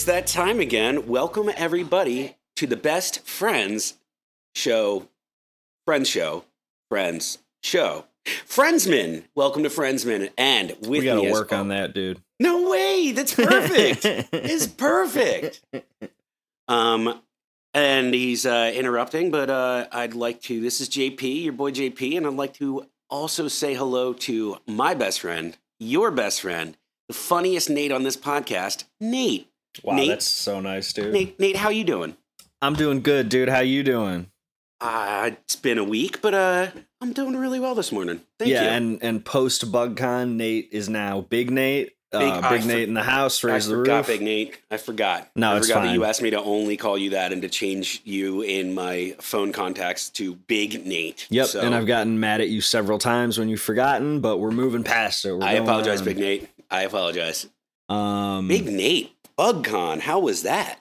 it's that time again. Welcome everybody to the Best Friends Show, Friends Show, Friends Show, Friendsman. Welcome to Friendsman, and with we gotta me work on that, dude. No way, that's perfect. it's perfect. Um, and he's uh, interrupting, but uh, I'd like to. This is JP, your boy JP, and I'd like to also say hello to my best friend, your best friend, the funniest Nate on this podcast, Nate. Wow, Nate? that's so nice, dude. Nate, Nate, how you doing? I'm doing good, dude. How you doing? Uh, it's been a week, but uh, I'm doing really well this morning. Thank you. yeah, you. and and post BugCon, Nate is now Big Nate. Big- uh, I Big for- Nate in the house, I raise the forgot, roof. Big Nate. I forgot. No, I it's forgot that you asked me to only call you that and to change you in my phone contacts to Big Nate. Yep, So, and I've gotten mad at you several times when you've forgotten, but we're moving past it. We're I apologize, on. Big Nate. I apologize. Um, Big Nate, BugCon. How was that?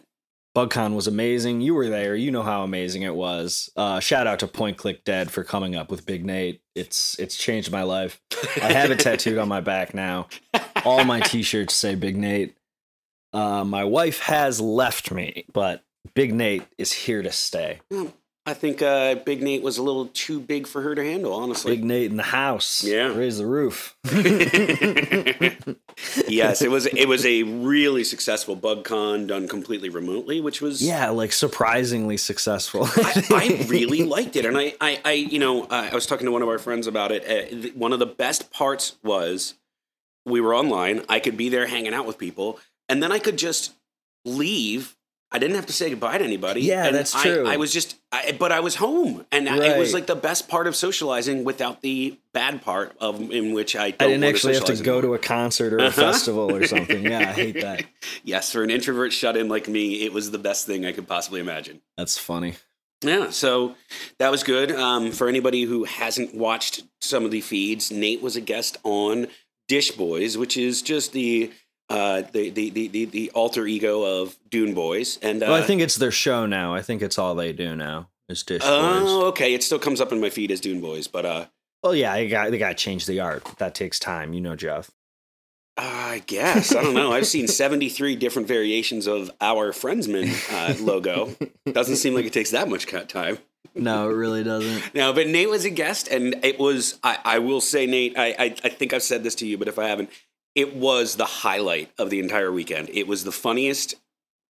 BugCon was amazing. You were there. You know how amazing it was. Uh, shout out to Point Click Dead for coming up with Big Nate. It's it's changed my life. I have it tattooed on my back now. All my T-shirts say Big Nate. Uh, my wife has left me, but Big Nate is here to stay. I think uh, Big Nate was a little too big for her to handle, honestly. Big Nate in the house. Yeah. raise the roof. yes, it was. It was a really successful bug con done completely remotely, which was yeah, like surprisingly successful. I, I really liked it, and I, I, I you know, I was talking to one of our friends about it. Uh, one of the best parts was we were online. I could be there hanging out with people, and then I could just leave. I didn't have to say goodbye to anybody. Yeah, and that's I- true. I, was just, I, but I was home, and I, it was like the best part of socializing without the bad part of in which I. I didn't actually have to socialize go to a concert or a Uh-huh. festival or something. Yeah, I hate that. Yes, for an introvert shut in like me, it was the best thing I could possibly imagine. That's funny. Yeah, so that was good. Um, for anybody who hasn't watched some of the feeds, Nate was a guest on Dish Boys, which is just the uh, the, the, the, the, the alter ego of Dune Boys. And uh, Well, I think it's their show now. I think it's all they do now is dish oh, boys. okay, it still comes up in my feed as Dune Boys, but uh, Well, yeah, they got they got to change the art. That takes time, you know, Jeff. I guess I don't know. I've seen seventy three different variations of our Friendsman uh, logo. Doesn't seem like it takes that much cut time. No, it really doesn't. No, but Nate was a guest, and it was. I, I will say, Nate. I, I I think I've said this to you, but if I haven't, it was the highlight of the entire weekend. It was the funniest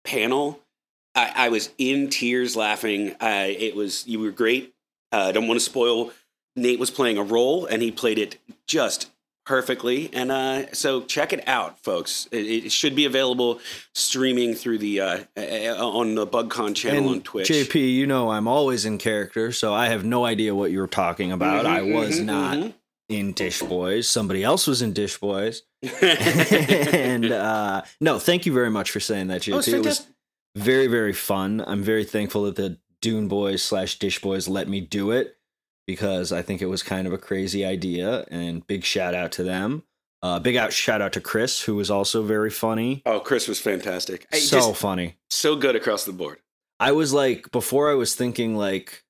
panel. I, I was in tears laughing. I, it was you were great. Uh, I don't want to spoil. Nate was playing a role, and he played it just perfectly. And uh, so check it out, folks. It, it should be available streaming through the uh, uh, on the BugCon channel on Twitch. JP, you know I'm always in character, so I have no idea what you're talking about. I Mhm, was mhm, not mhm. In Dish Boys. Somebody else was in Dish Boys. and uh no, thank you very much for saying that, JP. Oh, it was very, very fun. I'm very thankful that the Dune Boys slash Dish Boys let me do it because I think it was kind of a crazy idea. And big shout out to them. Uh, big out shout out to Chris, who was also very funny. Oh, Chris was fantastic. I so funny. so good across the board. I was like, before I was thinking like,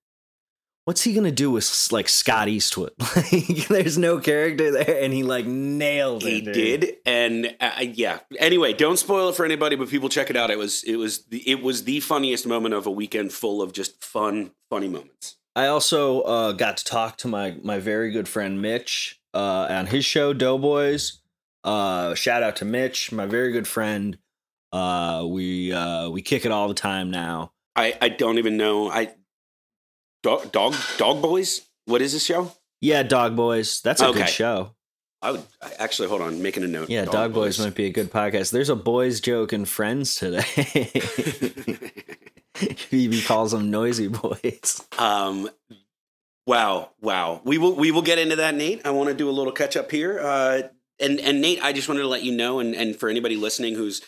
what's he gonna do with like Scott Eastwood? Like, there's no character there, and he like nailed it. He dude. did, and uh, yeah. Anyway, don't spoil it for anybody, but people check it out. It was it was the, it was the funniest moment of a weekend full of just fun, funny moments. I also uh, got to talk to my my very good friend Mitch uh, on his show Doughboys. Uh, shout out to Mitch, my very good friend. Uh, we uh, we kick it all the time now. I I don't even know. I dog dog dog boys. What is this show? Yeah, Dog Boys. That's a Okay. good show. I would I, actually hold on, making a note. Yeah, Dog, Boys might be a good podcast. There's a boys joke in Friends today. Phoebe calls them noisy boys. Um, wow, wow. We will we will get into that, Nate. I want to do a little catch up here. Uh, and and Nate, I just wanted to let you know, and and for anybody listening who's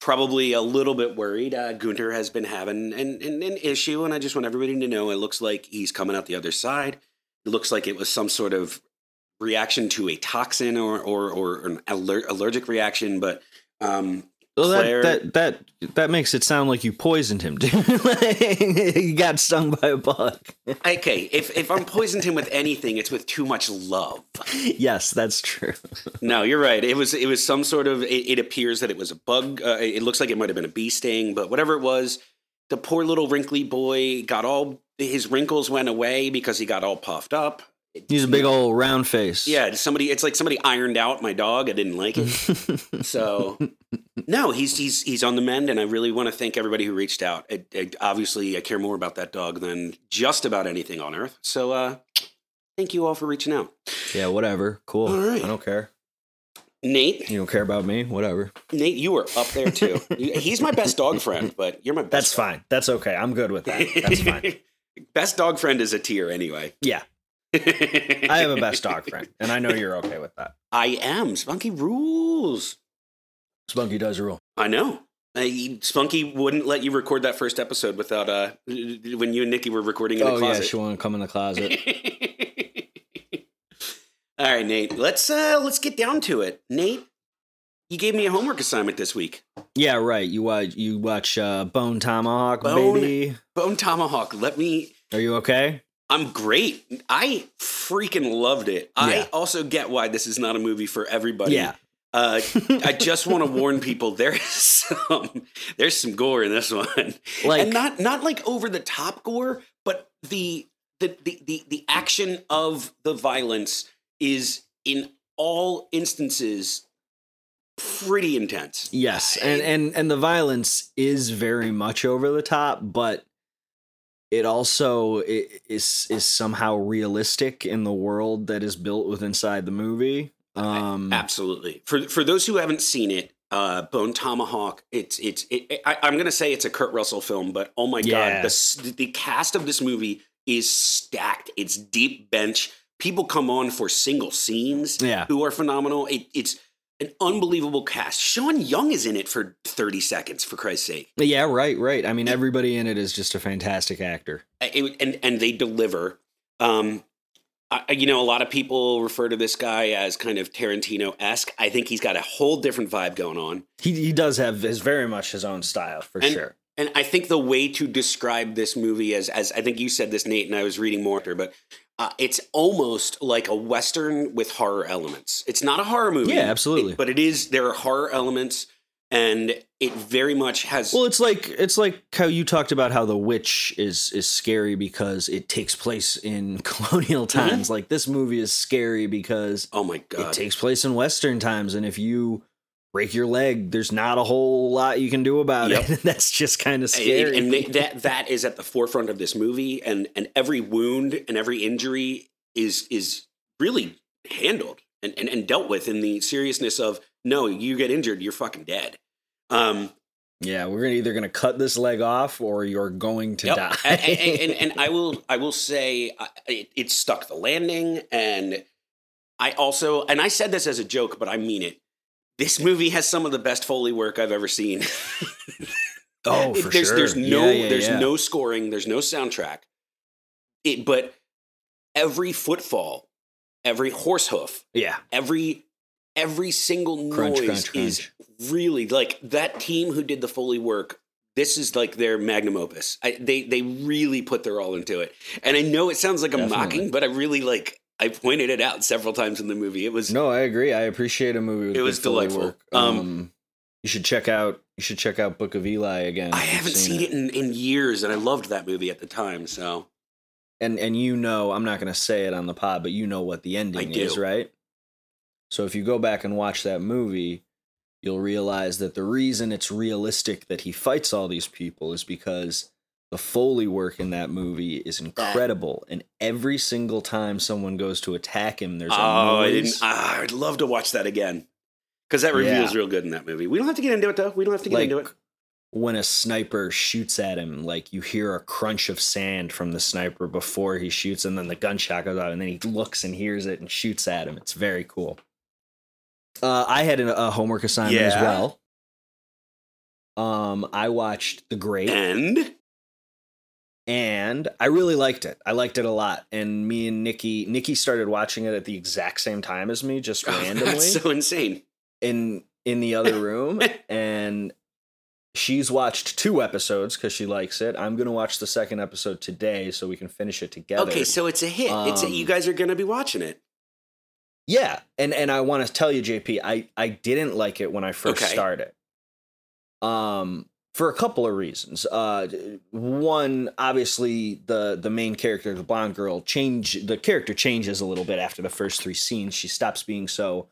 probably a little bit worried, uh, Gunter has been having an, an an issue, and I just want everybody to know it looks like he's coming out the other side. It looks like it was some sort of reaction to a toxin or or or an aller- allergic reaction, but um, Well, Claire- that, that that that makes it sound like you poisoned him. dude. he got stung by a bug. Okay, if if I'm poisoned him with anything, it's with too much love. yes, that's true. No, you're right. It was it was some sort of. It, it appears that it was a bug. Uh, it looks like it might have been a bee sting, but whatever it was, the poor little wrinkly boy got all his wrinkles went away because he got all puffed up. He's a big old round face. Yeah, somebody. It's like somebody ironed out my dog. I didn't like it. so no, he's he's he's on the mend, and I really want to thank everybody who reached out. Obviously, I care more about that dog than just about anything on earth. So uh, thank you all for reaching out, yeah, whatever. Cool. All right. I don't care. Nate. You don't care about me? Whatever. Nate, you were up there too. He's my best dog friend, but you're my best. That's fine. That's okay. I'm good with that. That's fine. best dog friend is a tier anyway. Yeah, I I have a best dog friend, and I know you're okay with that. I am. Spunky rules. Spunky does rule. I know. Uh, he- Spunky wouldn't let you record that first episode without uh when you and Nikki were recording in the Oh yeah, closet. she want to come in the closet. All right, Nate. Let's uh let's get down to it. Nate, you gave me a homework assignment this week. yeah, right. You watch you watch uh, Bone Tomahawk, Bone- baby. Bone Tomahawk. Let me Are you okay? I'm great. I freaking loved it. I also get why this is not a movie for everybody. Yeah. Uh, I just want to warn people there's some there's some gore in this one. Like and not not like over the top gore, but the the the the, the action of the violence is in all instances pretty intense. Yes, and and and the violence is very much over the top, but it also is is somehow realistic in the world that is built with inside the movie. Um, Absolutely. For for those who haven't seen it, uh, Bone Tomahawk. It's it's. It, I, I'm gonna say it's a Kurt Russell film, but oh my Yeah. god, the the cast of this movie is stacked. It's deep bench. People come on for single scenes Yeah. who are phenomenal. It, it's an unbelievable cast. Sean Young is in it for 30 seconds, for Christ's sake. yeah, right, right. I mean, everybody in it is just a fantastic actor. It- and and they deliver. Um, I, I- you know, a lot of people refer to this guy as kind of Tarantino esque. I think he's got a whole different vibe going on. He he does have his very much his own style for And- sure. And I think the way to describe this movie as, as I think you said this, Nate, and I was reading more, but uh, it's almost like a western with horror elements. It's not a horror movie, Yeah, absolutely. but it is. There are horror elements, and it very much has. Well, it's like it's like how you talked about how the witch is is scary because it takes place in colonial times. Like this movie is scary because oh my god, it takes place in Western times, and if you break your leg, there's not a whole lot you can do about Yep. it. That's just kind of And- scary. and they, that that is at the forefront of this movie, and and every wound and every injury is is really handled and, and, and dealt with in the seriousness of no, you get injured, you're fucking dead. Um, yeah, we're gonna either gonna cut this leg off or you're going to Yep. die. and, and, and, and I will I will say uh, it, it stuck the landing, and I also and I said this as a joke, but I mean it. This movie has some of the best foley work I've ever seen. oh, for there's, sure. There's no Yeah, yeah, there's yeah. no scoring. There's no soundtrack. It, but every footfall, every horse hoof, yeah. every every single Crunch, noise crunch, is really like that team who did the foley work. This is like their magnum opus. I, they they really put their all into it, and I know it sounds like I'm Definitely. mocking, but I really like. I pointed it out several times in the movie. It was No, I agree. I appreciate a movie. With It was delightful. Work. Um, Um, you should check out. You should check out Book of Eli again. I haven't seen it in, in years, and I loved that movie at the time. So and and you know I'm not going to say it on the pod, but you know what the ending is, right? So if you go back and watch that movie, you'll realize that the reason it's realistic that he fights all these people is because the foley work in that movie is incredible, and every single time someone goes to attack him, there's a oh, I noise. didn't. Ah, I'd love to watch that again because that reveals Yeah. real good in that movie. We don't have to get into it though. We don't have to get like into it. when a sniper shoots at him, like you hear a crunch of sand from the sniper before he shoots, and then the gunshot goes out, and then he looks and hears it and shoots at him. It's very cool. Uh, I had a, a homework assignment as well. Um, I watched The Great, And and I really liked it. I liked it a lot. And me and Nikki, Nikki started watching it at the exact same time as me, just randomly. that's so insane. In in the other room, and she's watched two episodes because she likes it. I'm gonna watch the second episode today so we can finish it together. Okay, so it's a hit. it's a, you Um, guys are going to be watching it. Yeah, and and I want to tell you, JP, I I didn't like it when I first Okay. started. Um, for a couple of reasons. Uh, one, obviously, the the main character, the blonde girl, change the character changes a little bit after the first three scenes. She stops being so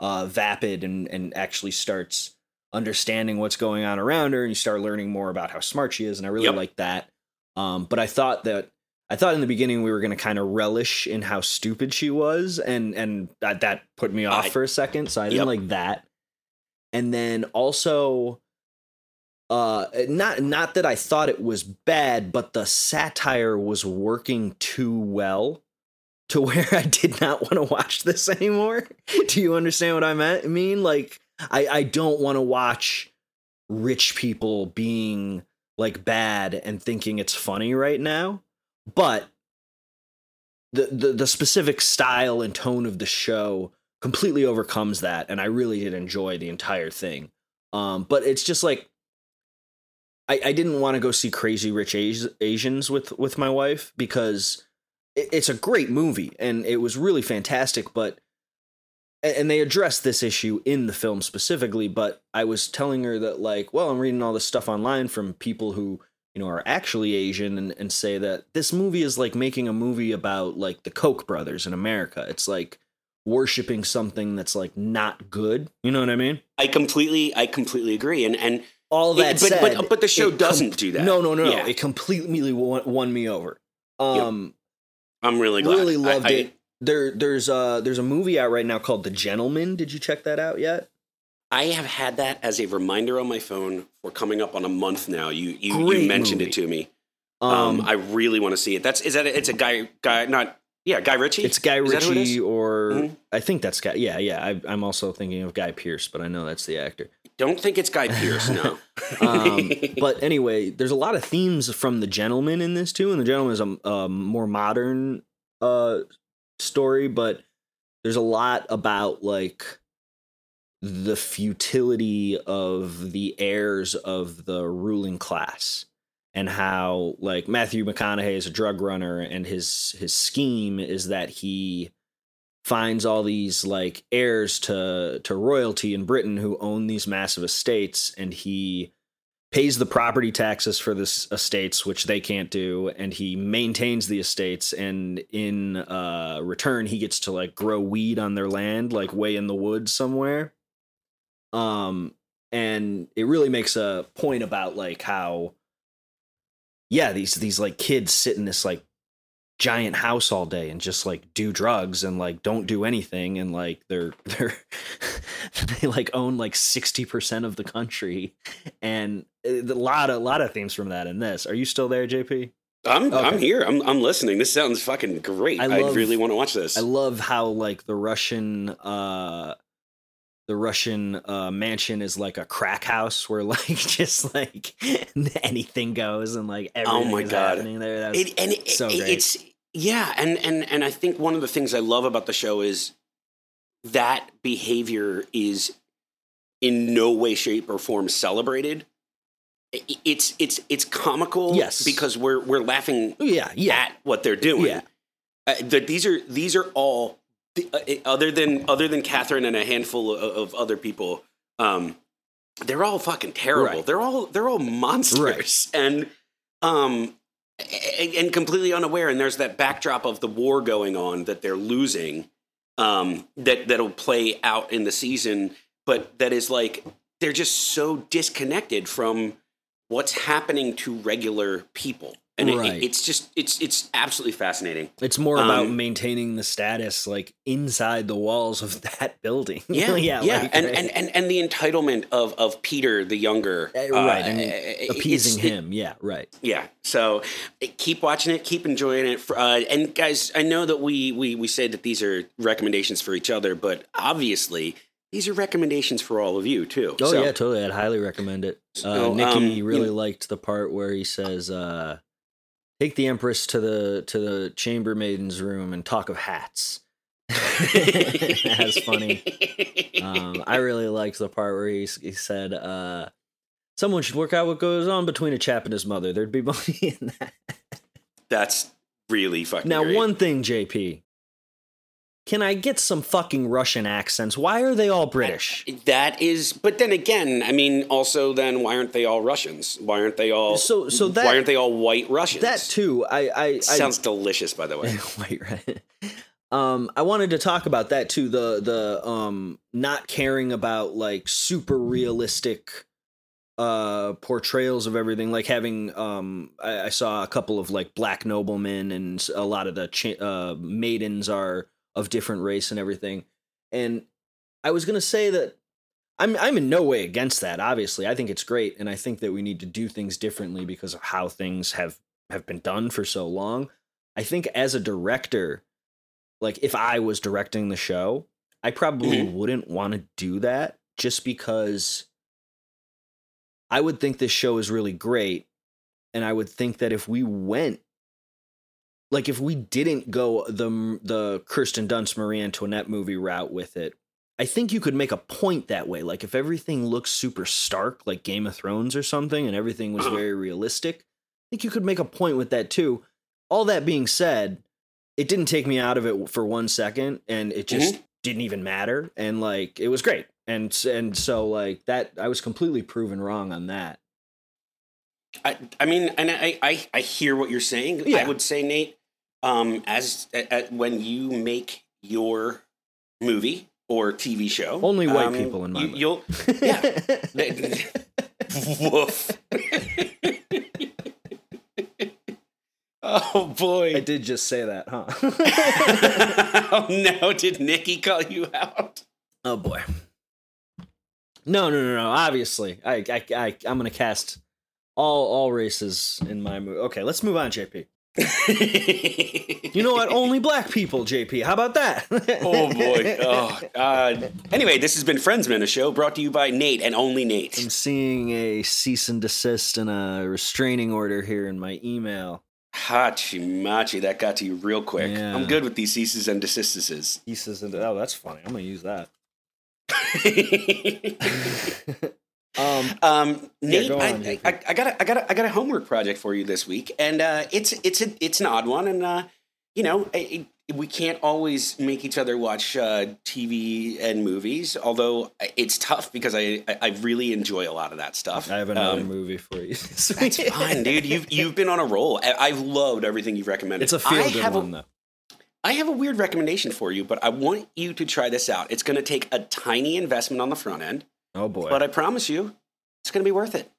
uh vapid and and actually starts understanding what's going on around her, and you start learning more about how smart she is. And I really Yep. like that. Um, but I thought that I thought in the beginning we were going to kind of relish in how stupid she was, and and that, that put me off I- for a second. So I didn't Yep. like that. And then also, uh, not not that I thought it was bad, but the satire was working too well to where I did not want to watch this anymore. Do you understand what I meant? I mean? Like, I I don't want to watch rich people being like bad and thinking it's funny right now but the, the the specific style and tone of the show completely overcomes that and i really did enjoy the entire thing um but it's just like i i didn't want to go see crazy rich asians with with my wife because it, it's a great movie and it was really fantastic but and they address this issue in the film specifically but i was telling her that like well i'm reading all this stuff online from people who you know are actually asian and, and say that this movie is like making a movie about like the koch brothers in america. It's like worshiping something that's like not good. You know what i mean? I completely, I completely agree. And and all that It- but- but- said, but the show doesn't do that. no no no, no. It completely won, won me over um I'm really glad. really loved I- it there there's uh there's a movie out right now called the gentleman did you check that out yet I have had that as a reminder on my phone for coming up on a month now. You you, you mentioned movie. it to me. Um, I really want to see it. That's is that a, it's a guy guy not yeah Guy Ritchie. It's Guy Is that who it Ritchie, is? or Mhm. I think that's Guy. Yeah, yeah. I, I'm also thinking of Guy Pearce, but I know that's the actor. Don't think it's Guy Pearce. No. Um, but anyway, there's a lot of themes from The Gentleman in this too, and The Gentleman is a, a more modern uh, story, but there's a lot about like the futility of the heirs of the ruling class and how like Matthew McConaughey is a drug runner and his his scheme is that he finds all these like heirs to to royalty in Britain who own these massive estates and he pays the property taxes for this estates which they can't do and he maintains the estates and in uh return he gets to like grow weed on their land like way in the woods somewhere. Um and it really makes a point about like how yeah these these like kids sit in this like giant house all day and just like do drugs and like don't do anything and like they're they're they like own like 60% of the country and a lot of a lot of themes from that in this are you still there jp I'm I'm here. I'm I'm listening. This sounds fucking great. I I, really want to watch this. i love how like the russian uh the russian uh mansion is like a crack house where like just like anything goes and like everything Oh my is God. happening there That's, it, and it, so great. it's yeah, and and and I think one of the things I love about the show is that behavior is in no way, shape, or form celebrated. It's it's it's comical, Yes. because we're we're laughing yeah yeah at what they're doing. Yeah. uh, that these are these are all the- uh, other than other than Catherine and a handful of, of other people. Um, they're all fucking terrible. Right. They're all they're all monsters, and um, and, and completely unaware. And there's that backdrop of the war going on that they're losing. Um, that that'll play out in the season, but that is like they're just so disconnected from what's happening to regular people, and Right. it, it's just it's it's absolutely fascinating. It's more about Um, maintaining the status like inside the walls of that building. Yeah, yeah, yeah, like, and, right. and and and the entitlement of of Peter the younger, Uh, uh, right, and it's- appeasing it- him. yeah, right. yeah. So uh, keep watching it, keep enjoying it. Uh, and guys, I know that we we we say that these are recommendations for each other, but obviously these are recommendations for all of you too. Oh So, yeah, totally. I'd highly recommend it. Uh, So, Nikki um, you really know- liked the part where he says, uh, "Take the Empress to the to the chambermaiden's room and talk of hats." That's funny. Um, I really liked the part where he, he said, uh, "Someone should work out what goes on between a chap and his mother. There'd be money in that." That's really fucking. Now, great. one thing, JP. Can I get some fucking Russian accents? Why are they all British? That is, but then again, I mean, also, then why aren't they all Russians? Why aren't they all? So- so that- why aren't they all white Russians? That too. I I, I sounds delicious, by the way. White, right? Um, I wanted to talk about that too. The the um not caring about like super realistic uh portrayals of everything like having um I, I saw a couple of like black noblemen and a lot of the cha- uh maidens are of different race and everything and i was gonna say that i'm i'm in no way against that obviously i think it's great and i think that we need to do things differently because of how things have have been done for so long i think as a director like if i was directing the show i probably Mhm. wouldn't want to do that just because I would think this show is really great. And I would think that if we went, like if we didn't go the the Kirsten Dunst Marie Antoinette movie route with it, I think you could make a point that way. Like if everything looks super stark, like Game of Thrones or something, and everything was Uh-huh. very realistic, I think you could make a point with that too. All that being said, it didn't take me out of it for one second, and it just didn't even matter, and like it was great, and and so like that, I was completely proven wrong on that. I, I mean, and I, I, I hear what you're saying. I would say, Nate, um, as when you make your movie or TV show, Only white um, people in my you, movie. You'll, yeah. Woof. oh boy. I did just say that, huh? oh no! Did Nikki call you out? oh boy. No, no, no, no. Obviously, I, I, I, I'm gonna cast all all races in my movie. Okay, let's move on, JP. You know what? Only black people, JP. How about that? oh boy! Oh God! Anyway, this has been Friendsman, a show brought to you by Nate and only Nate. I'm seeing a cease and desist and a restraining order here in my email. Hachi machi, that got to you real quick. Yeah. I'm good with these ceases and desists. Ceases and "Oh, that's funny. I'm gonna use that." um, um, Nate, I, on, JP. I, I got a, I got a, I got a homework project for you this week, and uh, it's it's a, it's an odd one, and uh, you know, I- I- we can't always make each other watch uh, TV and movies. Although it's tough because I, I I really enjoy a lot of that stuff. I have another Um, movie for you. That's fine, dude. You've you've been on a roll. I, I've loved everything you've recommended. It's a I feel good have a- one, though. I have a weird recommendation for you, but I want you to try this out. It's going to take a tiny investment on the front end, Oh boy! but I promise you, it's going to be worth it.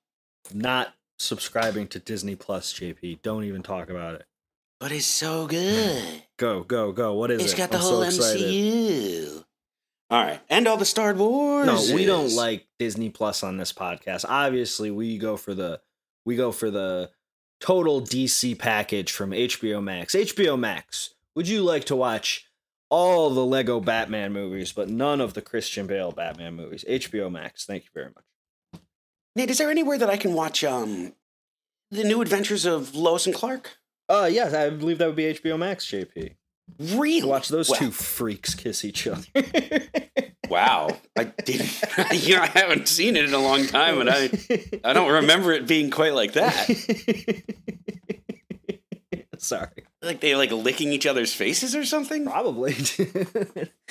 Not subscribing to Disney Plus, JP. Don't even talk about it. But it's so hmm. good. Go, go, go. What is It's it? It's got the I'm whole so. MCU. All right, and all the Star Wars. No, we don't like Disney Plus on this podcast. Obviously, we go for the we go for the total DC package from HBO Max. HBO Max. Would you like to watch all the Lego Batman movies, but none of the Christian Bale Batman movies? HBO Max. Thank you very much. Nate, is there anywhere that I can watch um the new adventures of Lois and Clark? Uh yes, I believe that would be HBO Max, JP. Really? Watch those Well, two freaks kiss each other. Wow, I didn't. you know, I haven't seen it in a long time, and I I don't remember it being quite like that. Sorry. Like they're like licking each other's faces or something. Probably.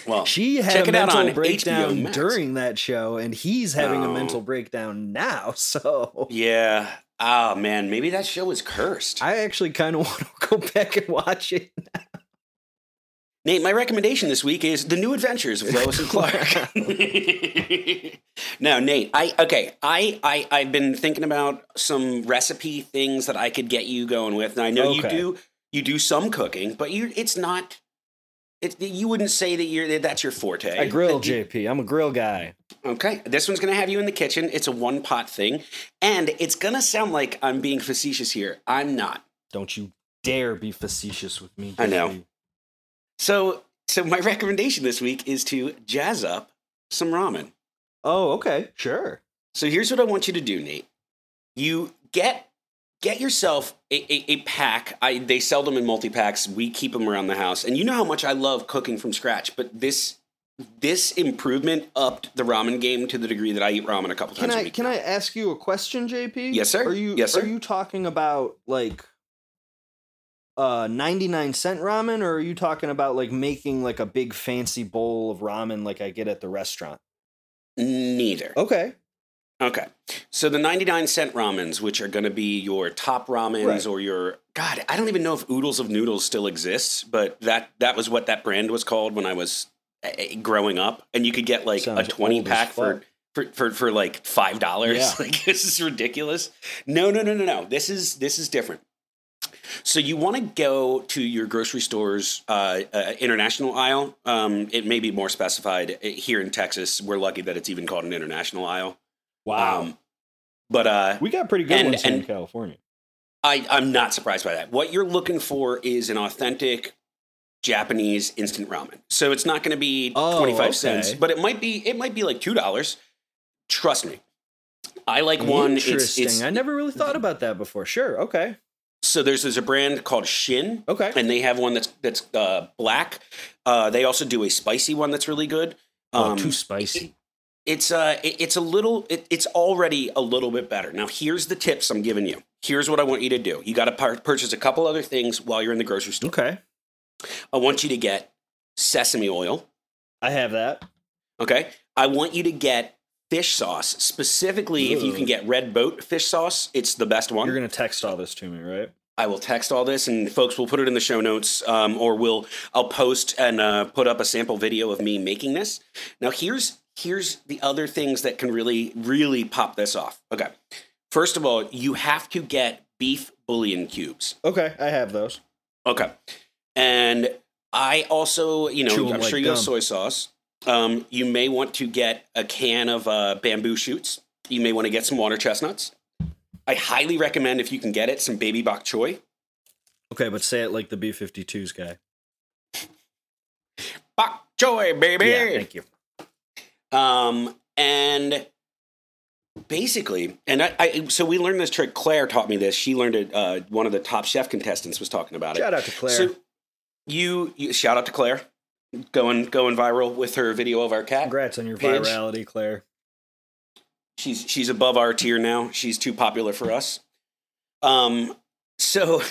Well, she had a mental breakdown during that show, and he's having a Oh. mental breakdown now. So Yeah. Oh man, maybe that show was cursed. I actually kind of want to go back and watch it. Nate, my recommendation this week is The New Adventures of Lois and Clark. now, Nate, I okay, I, I I've been thinking about some recipe things that I could get you going with. And I know you do you do some cooking, but you it's not it, you wouldn't say that you're that that's your forte. I grill, you- JP. I'm a grill guy. Okay, this one's gonna have you in the kitchen. It's a one pot thing, and it's gonna sound like I'm being facetious here. I'm not. Don't you dare be facetious with me. I know. So, so my recommendation this week is to jazz up some ramen. Oh, okay. Sure. So here's what I want you to do, Nate. You get get yourself a, a, a pack. I they sell them in multi packs. We keep them around the house, and you know how much I love cooking from scratch. But this this improvement upped the ramen game to the degree that I eat ramen a couple Can times a I week. can I ask you a question, JP? Yes, sir. Are you Yes, sir. are you talking about like uh 99 cent ramen or are you talking about like making like a big fancy bowl of ramen like I get at the restaurant? Neither. Okay. Okay. So the 99 cent ramens, which are going to be your top ramens Right. or your God, I don't even know if Oodles of Noodles still exists, but that that was what that brand was called when I was uh, growing up and you could get like Sounds a 20 pack for, for for for like $5. Yeah. Like this is ridiculous. No, no, no, no, no. This is this is different. So you want to go to your grocery store's uh, uh, international aisle. Um, it may be more specified Uh, here in Texas. We're lucky that it's even called an international aisle. Wow. Um, but uh, we got pretty good and- ones here in California. I, I'm not surprised by that. What you're looking for is an authentic Japanese instant ramen. So it's not going to be Oh, 25 cents, but it might be it might be like two dollars. Trust me. I like one. Interesting. it's I never really thought about that before. Sure. Okay. so there's there's a brand called Shin, Okay. and they have one that's that's uh, black. Uh, they also do a spicy one that's really good. oh, Um, too spicy. It's uh it- it's a little it, it's already a little bit better. Now here's the tips i'm giving you. Here's what i want you to do. You got to par- purchase a couple other things while you're in the grocery store. Okay. i want you to get sesame oil. I have that. okay? I want you to get fish sauce specifically if you can get red boat fish sauce. It's the best one. You're gonna text all this to me, right? I will text all this, and folks we'll put it in the show notes, um, or we'll I'll post and uh, put up a sample video of me making this. Now, here's here's the other things that can really really pop this off. Okay, first of all, you have to get beef bouillon cubes. Okay, I have those. Okay, and I also, you know, Chew I'm like sure you have soy sauce. Um, you may want to get a can of uh, bamboo shoots. You may want to get some water chestnuts. I highly recommend if you can get it some baby bok choy. Okay, but say it like the B52s guy. Bok choy, baby. Yeah, thank you. Um, and basically, and I, I, so we learned this trick. Claire taught me this. She learned it. Uh, one of the top chef contestants was talking about it. Shout out to Claire. So you, you shout out to Claire, going going viral with her video of our cat. Congrats on your Pidge. virality, Claire. She's she's above our tier now. She's too popular for us. Um, so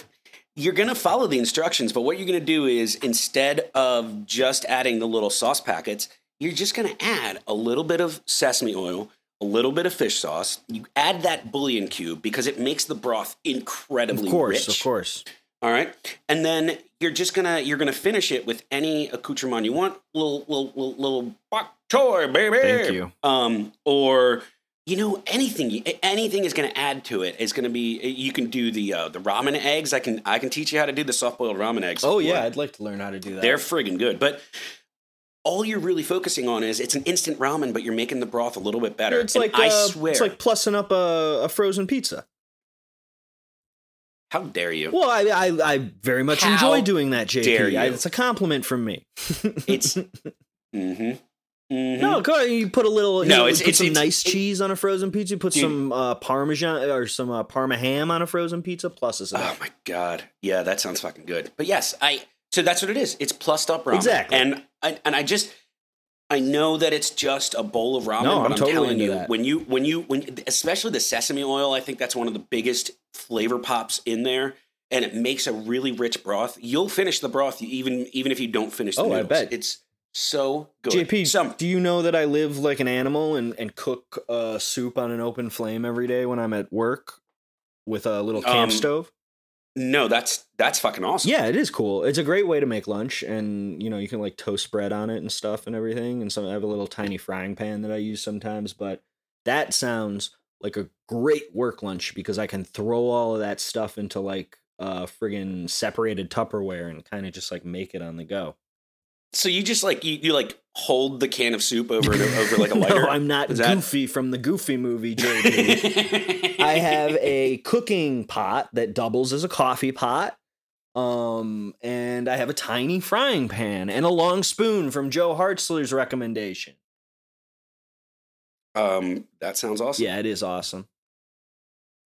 you're gonna follow the instructions, but what you're gonna do is instead of just adding the little sauce packets, you're just gonna add a little bit of sesame oil, a little bit of fish sauce. You add that bouillon cube because it makes the broth incredibly Of course, rich. of course. All right, and then you're just gonna you're gonna finish it with any accoutrement you want. Little little little, little bok choy, baby. Thank you. Um, or you know anything anything is going to add to it. It's going to be you can do the uh, the ramen eggs. I can I can teach you how to do the soft boiled ramen eggs. Oh yeah. I'd like to learn how to do that. they're friggin' good. But all you're really focusing on is it's an instant ramen, but you're making the broth a little bit better. It's And like I uh, swear, it's like plussing up a, a frozen pizza. how dare you? Well, I I, I very much How enjoy doing that, JP. I, it's a compliment from me. It's mm-hmm. Mm-hmm. no, go ahead. You put a little. No, know, it's- put it's- some it's- nice cheese on a frozen pizza. Put Dude. some uh, parmesan or some uh, parma ham on a frozen pizza. Pluses it Oh my god, yeah, that sounds fucking good. But yes, I so that's what it is. It's plussed up ramen, Exactly. And I and I just I know that it's just a bowl of ramen, No, but I'm I'm, totally telling you, that. when you when you when especially the sesame oil, I think that's one of the biggest flavor pops in there, and it makes a really rich broth. You'll finish the broth even even if you don't finish. The Oh, I bet. it's so good. JP, Some do you know that I live like an animal and, and cook uh, soup on an open flame every day when I'm at work with a little camp Um, stove? No, that's that's fucking awesome. Yeah, it is cool. It's a great way to make lunch, and you know you can like toast bread on it and stuff and everything. And some I have a little tiny frying pan that I use sometimes. But that sounds like a great work lunch because I can throw all of that stuff into like uh friggin' separated Tupperware and kind of just like make it on the go. So you just like you, you like hold the can of soup over and over like a lighter. no, I'm not Is that- Goofy from the Goofy movie. I have a cooking pot that doubles as a coffee pot. Um, and I have a tiny frying pan and a long spoon from Joe Hartzler's recommendation. um, that sounds awesome. Yeah, it is awesome.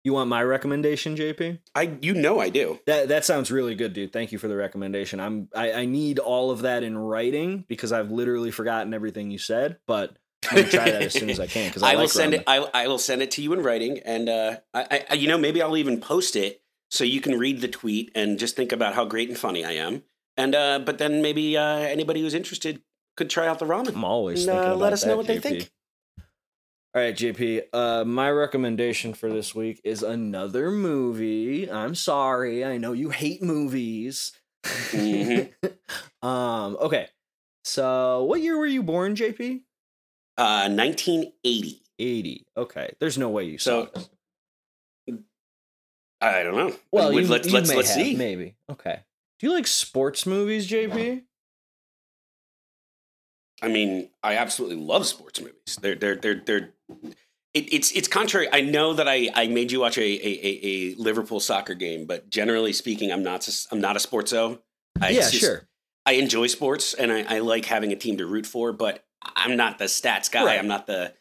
You want my recommendation, JP? I you know I do. That that sounds really good, dude. Thank you for the recommendation. I'm I, I need all of that in writing because I've literally forgotten everything you said, but I'm gonna try that as soon as I can because I, I, like will send it. I, I will send it to you in writing, and uh, I, I, you know, maybe I'll even post it so you can read the tweet and just think about how great and funny I am. And uh, but then maybe uh, anybody who's interested could try out the ramen. I'm always And, uh, about let us know that, what they think. All right, JP. Uh, my recommendation for this week is another movie. I'm sorry, I know you hate movies. Mhm. um. Okay. So, what year were you born, JP? Uh, 1980. 80. Okay. There's no way you saw So. I don't know. Well, you, let's you let's let's have, see. Maybe. Okay. Do you like sports movies, JP? I mean, I absolutely love sports movies. They're they're they're they're. It, it's it's contrary. I know that I, I made you watch a, a, a, a Liverpool soccer game, but generally speaking, I'm not I'm not a sportso. I, yeah, just- sure. I enjoy sports and I, I like having a team to root for, but I'm not the stats guy. Right. I'm not the,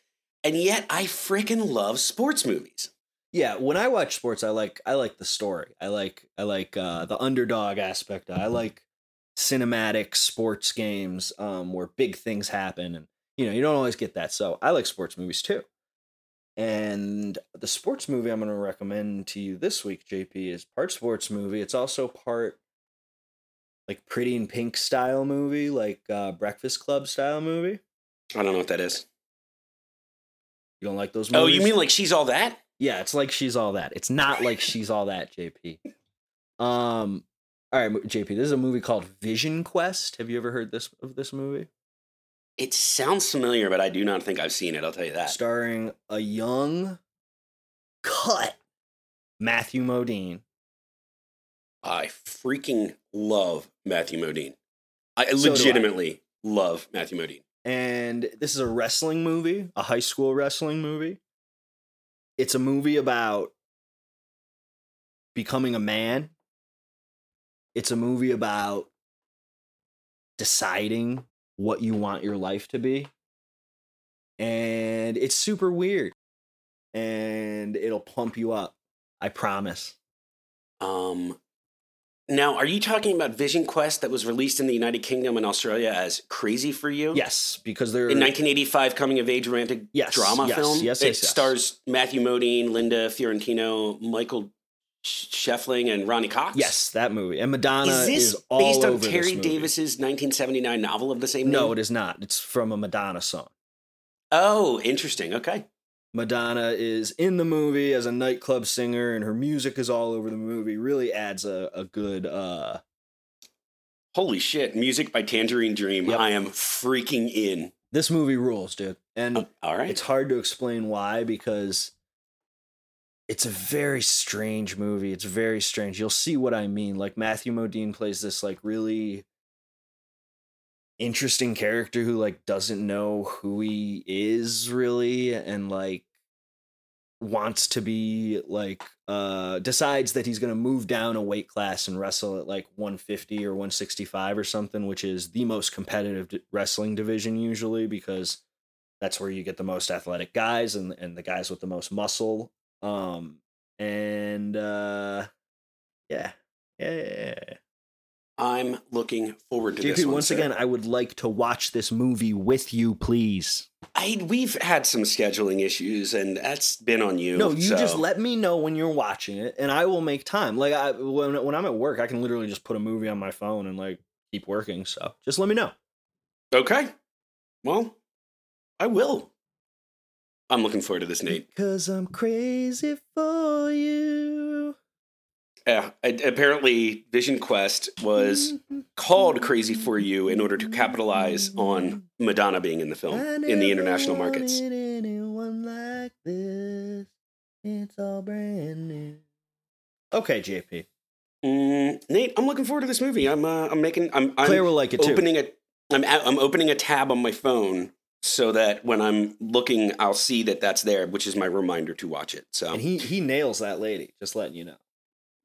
and yet I freaking love sports movies. Yeah, when I watch sports, I like I like the story. I like I like uh, the underdog aspect. I like cinematic sports games um, where big things happen, and you know you don't always get that. So I like sports movies too. And the sports movie I'm going to recommend to you this week, JP, is part sports movie. It's also part like Pretty in Pink style movie, like uh, Breakfast Club style movie. I don't know what that is. You don't like those movies? Oh, you mean like she's all that? Yeah, it's like she's all that. It's not like she's all that, JP. Um, all right, JP. This is a movie called Vision Quest. Have you ever heard this of this movie? It sounds familiar, but I do not think I've seen it. I'll tell you that. Starring a young, cut Matthew Modine. I freaking love Matthew Modine. I So do I. legitimately love Matthew Modine. and this is a wrestling movie, a high school wrestling movie. It's a movie about becoming a man. It's a movie about deciding what you want your life to be. And it's super weird. And it'll pump you up. I promise. Um, now, are you talking about Vision Quest that was released in the United Kingdom and Australia as Crazy for You? Yes, because they're In 1985 coming of age romantic Yes, drama yes, film. yes, it yes, yes. stars Matthew Modine, Linda Fiorentino, Michael Schoeffling, and Ronny Cox. yes, that movie. And Madonna Is this is based on Terry. Davis's 1979 novel of the same name. No, it is not. It's from a Madonna song. Oh, interesting. Okay. Madonna is in the movie as a nightclub singer, and her music is all over the movie. Really adds a, a good. uh Holy shit. Music by Tangerine Dream. Yep. I am freaking in. This movie rules, dude, and Oh, all right. it's hard to explain why because it's a very strange movie. It's very strange. You'll see what I mean. Like Matthew Modine plays this like really interesting character who like doesn't know who he is really and like wants to be like uh decides that he's going to move down a weight class and wrestle at like 150 or 165 or something which is the most competitive wrestling division usually because that's where you get the most athletic guys and and the guys with the most muscle um and uh yeah yeah, yeah, yeah. I'm looking forward to this one. once sir. again, I would like to watch this movie with you, please. I we've had some scheduling issues, and that's been on you. no, you just let me know when you're watching it, and I will make time. Like I, when when I'm at work, I can literally just put a movie on my phone and like keep working. So just let me know. Okay. Well, I will. I'm looking forward to this, Nate. Cause I'm crazy for you. Yeah, apparently, Vision Quest was called Crazy for You in order to capitalize on Madonna being in the film in the international markets. Anyone like this? It's all brand new. Okay, JP. Mm, Nate, I'm looking forward to this movie. I'm uh, I'm making I'm, I'm Claire will like it too. opening a I'm I'm opening a tab on my phone so that when I'm looking, I'll see that that's there, which is my reminder to watch it. So, And he he nails that lady. Just letting you know.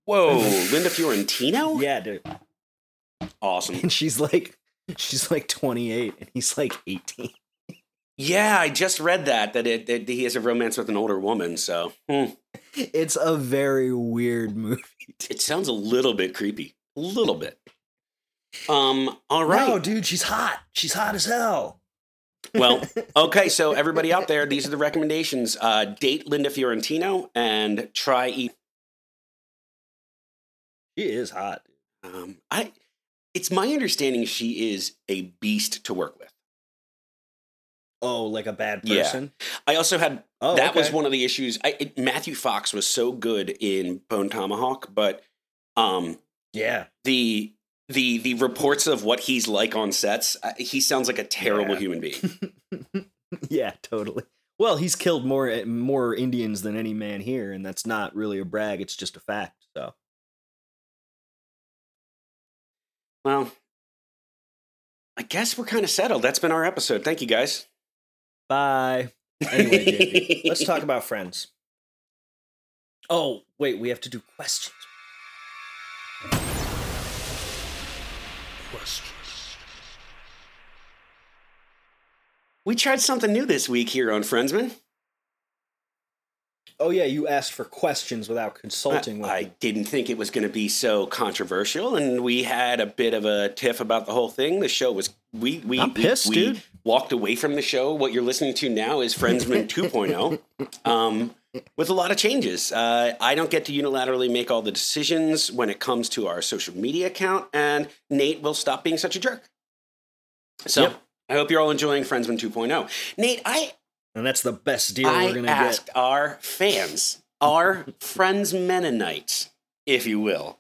whoa, Linda Fiorentino, Yeah, dude. awesome. And she's like, she's like 28, and he's like 18. Yeah, I just read that that, it, that he has a romance with an older woman. So hmm. It's a very weird movie. it sounds a little bit creepy, a little bit. Um. All right. No, dude, she's hot. She's hot as hell. Well, okay. So everybody out there, these are the recommendations. Uh, date Linda Fiorentino and try eat. She is hot. Um, I. It's my understanding she is a beast to work with. Oh, like a bad Yeah. person. I also had Oh, that was one of the issues. I, it, Matthew Fox was so good in Bone Tomahawk, but um, Yeah. the the the reports of what he's like on sets, uh, he sounds like a terrible Yeah. human being. yeah, totally. Well, he's killed more eh, more Indians than any man here, and that's not really a brag. It's just a fact. So well, I guess we're kind of settled. That's been our episode. Thank you, guys. bye. Anyway, JP, let's talk about friends. Oh, wait, we have to do questions. We tried something new this week here on Friendsman. Oh yeah, you asked for questions without consulting with I me. didn't think it was going to be so controversial, and we had a bit of a tiff about the whole thing. The show was we we I'm pissed, we, dude. walked away from the show. What you're listening to now is Friendsman 2.0, um, with a lot of changes. Uh, I don't get to unilaterally make all the decisions when it comes to our social media account, and Nate will stop being such a jerk. So Yep. I hope you're all enjoying Friendsman 2.0. Nate, I And that's the best deal I we're gonna asked get. our fans, our friends Mennonites, if you will,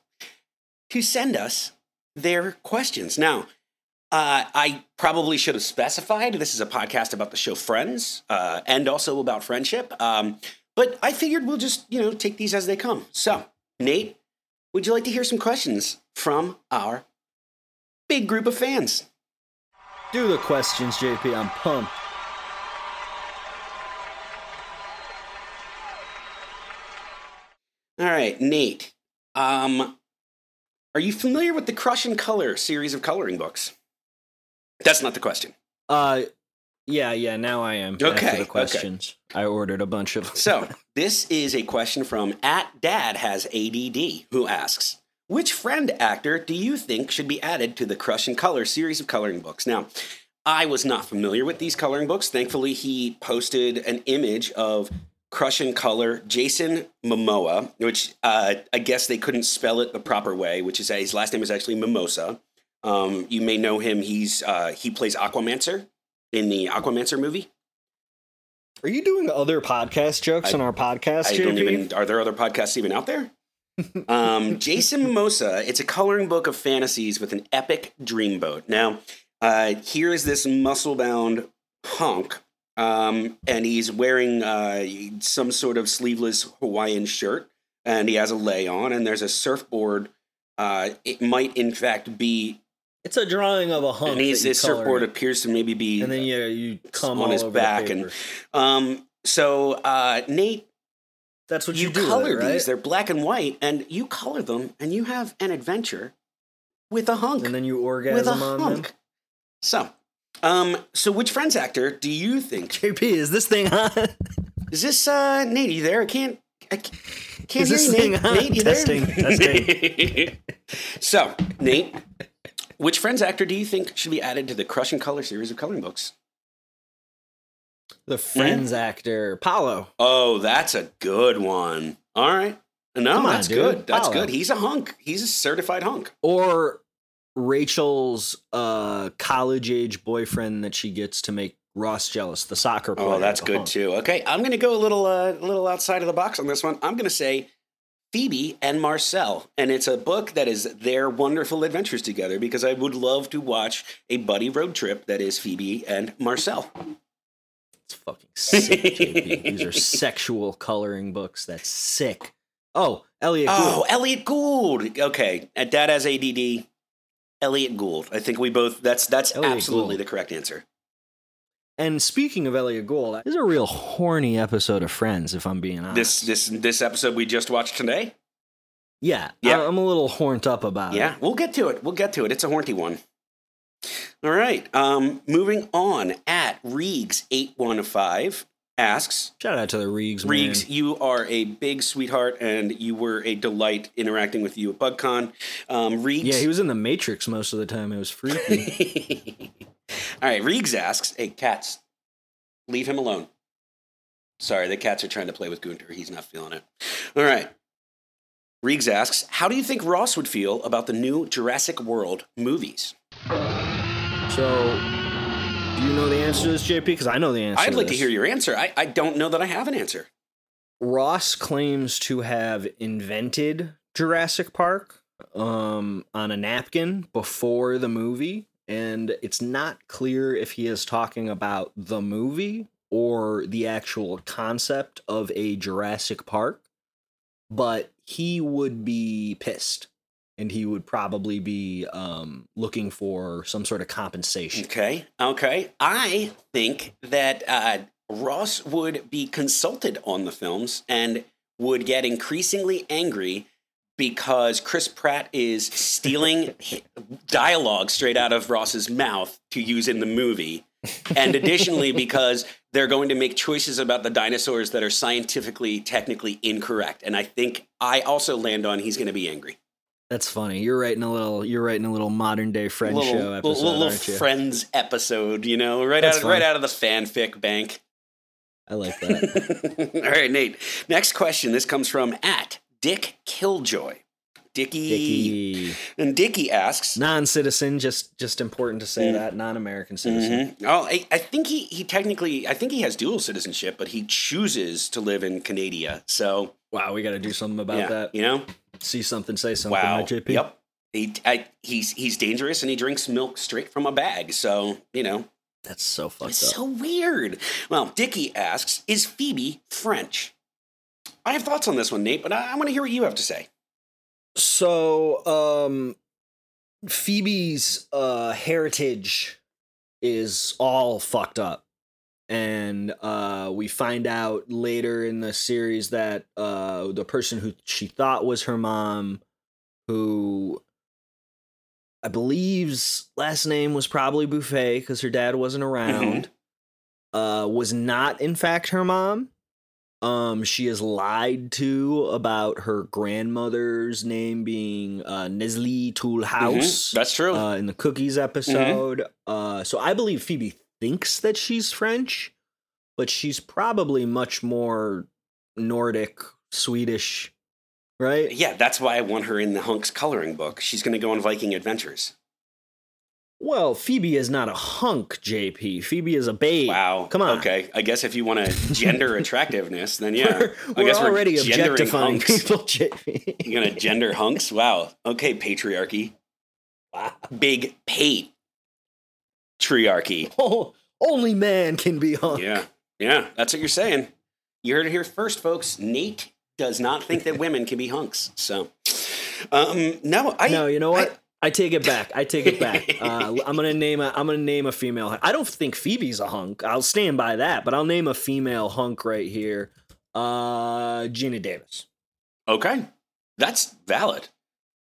to send us their questions. Now, uh, I probably should have specified this is a podcast about the show Friends uh, and also about friendship. Um, but I figured we'll just, you know, take these as they come. So, Nate, would you like to hear some questions from our big group of fans? Do the questions, JP. I'm pumped. All right, Nate. Um, are you familiar with the Crush and Color series of coloring books? That's not the question. Uh, yeah, yeah. Now I am. Okay, After okay. the questions, I ordered a bunch of. So, this is a question from at Dad has ADD, who asks, "Which friend actor do you think should be added to the Crush and Color series of coloring books?" Now, I was not familiar with these coloring books. Thankfully, he posted an image of Crush and Color Jason Momoa, which uh, I guess they couldn't spell it the proper way, which is his last name is actually Mimosa. Um, you may know him. He's uh, he plays Aquamancer in the Aquamancer movie. Are you doing other podcast jokes I- on our podcast, I JP? don't even. Are there other podcasts even out there? um, Jason Mimosa. It's a coloring book of fantasies with an epic dreamboat. Now, uh, here is this muscle-bound punk, um, and he's wearing uh, some sort of sleeveless Hawaiian shirt, and he has a lay on, and there's a surfboard. Uh, it might, in fact, be, It's a drawing of a hunk. and he's that you this color surfboard in. appears to maybe be and then you you come on his back and- Um, so, uh, Nate, That's what you, you, do. color it, right? these. They're black and white, and you color them, and you have an adventure with a hunk. and then you orgasm with a on them. hunk. So, um, so which Friends actor do you think? JP, is this thing on? Is this uh, Nate? You there? I can't. I can't Is hear this you, thing Nate. on? Nate, you Testing, there? so, Nate, which Friends actor do you think should be added to the Crush and Color series of coloring books? the Friends actor Paolo. Oh, that's a good one. All right. No, on, that's dude. good. That's Follow. good. He's a hunk. He's a certified hunk. or Rachel's uh, college age boyfriend that she gets to make Ross jealous, the soccer player. Oh, that's good too. Okay, I'm going to go a little, uh, a little outside of the box on this one. I'm going to say Phoebe and Marcel, and it's a book that is their wonderful adventures together. Because I would love to watch a buddy road trip that is Phoebe and Marcel. It's fucking sick, JP. These are sexual coloring books. That's sick. Oh, Elliot Oh, Elliot Gould. Okay, and Dad has ADD. Elliot Gould. I think we both. That's that's Elliot absolutely Gould. the correct answer. And speaking of Elliot Gould, this is a real horny episode of Friends, if I'm being honest. This this this episode we just watched today. yeah, Yeah. I- I'm a little horned up about it. Yeah, we'll get to it. We'll get to it. It's a horny one. All right. Um, moving on at Reegs815 asks Shout out to the Reegs. man. Reegs, you are a big sweetheart and you were a delight interacting with you at BugCon. Um, Reegs. Yeah, he was in the Matrix most of the time. It was freaky. All right. Reegs asks, Hey, cats, leave him alone. Sorry, the cats are trying to play with Gunter. He's not feeling it. All right. Reegs asks, How do you think Ross would feel about the new Jurassic World movies? so, do you know the answer to this, JP? Because I know the answer. I'd like to hear your answer. I, I don't know that I have an answer. Ross claims to have invented Jurassic Park um, on a napkin before the movie, and it's not clear if he is talking about the movie or the actual concept of a Jurassic Park. But he would be pissed, and he would probably be um, looking for some sort of compensation. Okay. Okay. I think that uh, Ross would be consulted on the films and would get increasingly angry because Chris Pratt is stealing dialogue straight out of Ross's mouth to use in the movie. and additionally, because they're going to make choices about the dinosaurs that are scientifically, technically incorrect. And I think I also land on he's going to be angry. That's funny. You're writing a little. You're writing a little modern day friend little, show episode, little, little aren't you? Friends episode, you know, right That's out, right out of the fanfic bank. I like that. All right, Nate. Next question. This comes from at Dick Killjoy. Dickie, And Dickie asks. non-citizen. Just, just important to say Mm. that non-American citizen. Mhm. Oh, I, I think he, he technically, I think he has dual citizenship, but he chooses to live in Canada. So, Wow, we got to do something about yeah, that. you know? See something, say something. Wow. Right, JP? Yep. He, I, he's, he's dangerous and he drinks milk straight from a bag. So, you know, That's so fucked It's up. so weird. Well, Dickie asks, is Phoebe French? I have thoughts on this one, Nate, but I, I want to hear what you have to say. So, um, Phoebe's uh, heritage is all fucked up. And uh, we find out later in the series that uh, the person who she thought was her mom, who I believe's last name was probably Buffay because her dad wasn't around, uh, was not in fact her mom. Um, she is lied to about her grandmother's name being uh, Nestlé Toulouse Mhm, That's true. uh, in the cookies episode. Uh, so I believe Phoebe thinks that she's French, but she's probably much more Nordic, Swedish, right? yeah, that's why I want her in the Hunks coloring book. She's going to go on Viking adventures. Well, Phoebe is not a hunk, JP. Phoebe is a babe. Wow. Come on. Okay. I guess if you want to gender attractiveness, then yeah. We're, I guess we're already gendering objectifying hunks. people, JP. You're going to gender hunks? Wow. Okay, patriarchy. Wow. Big pate. Triarchy. Oh, only man can be hunk. Yeah. Yeah, that's what you're saying. You heard it here first, folks. Nate does not think that women can be hunks. So, um, no, I. no, you know what? I, take it back. I take it back. Uh, I'm gonna name a. I'm gonna name a female. hunk. I don't think Phoebe's a hunk. I'll stand by that. But I'll name a female hunk right here. Uh, Geena Davis. Okay, that's valid.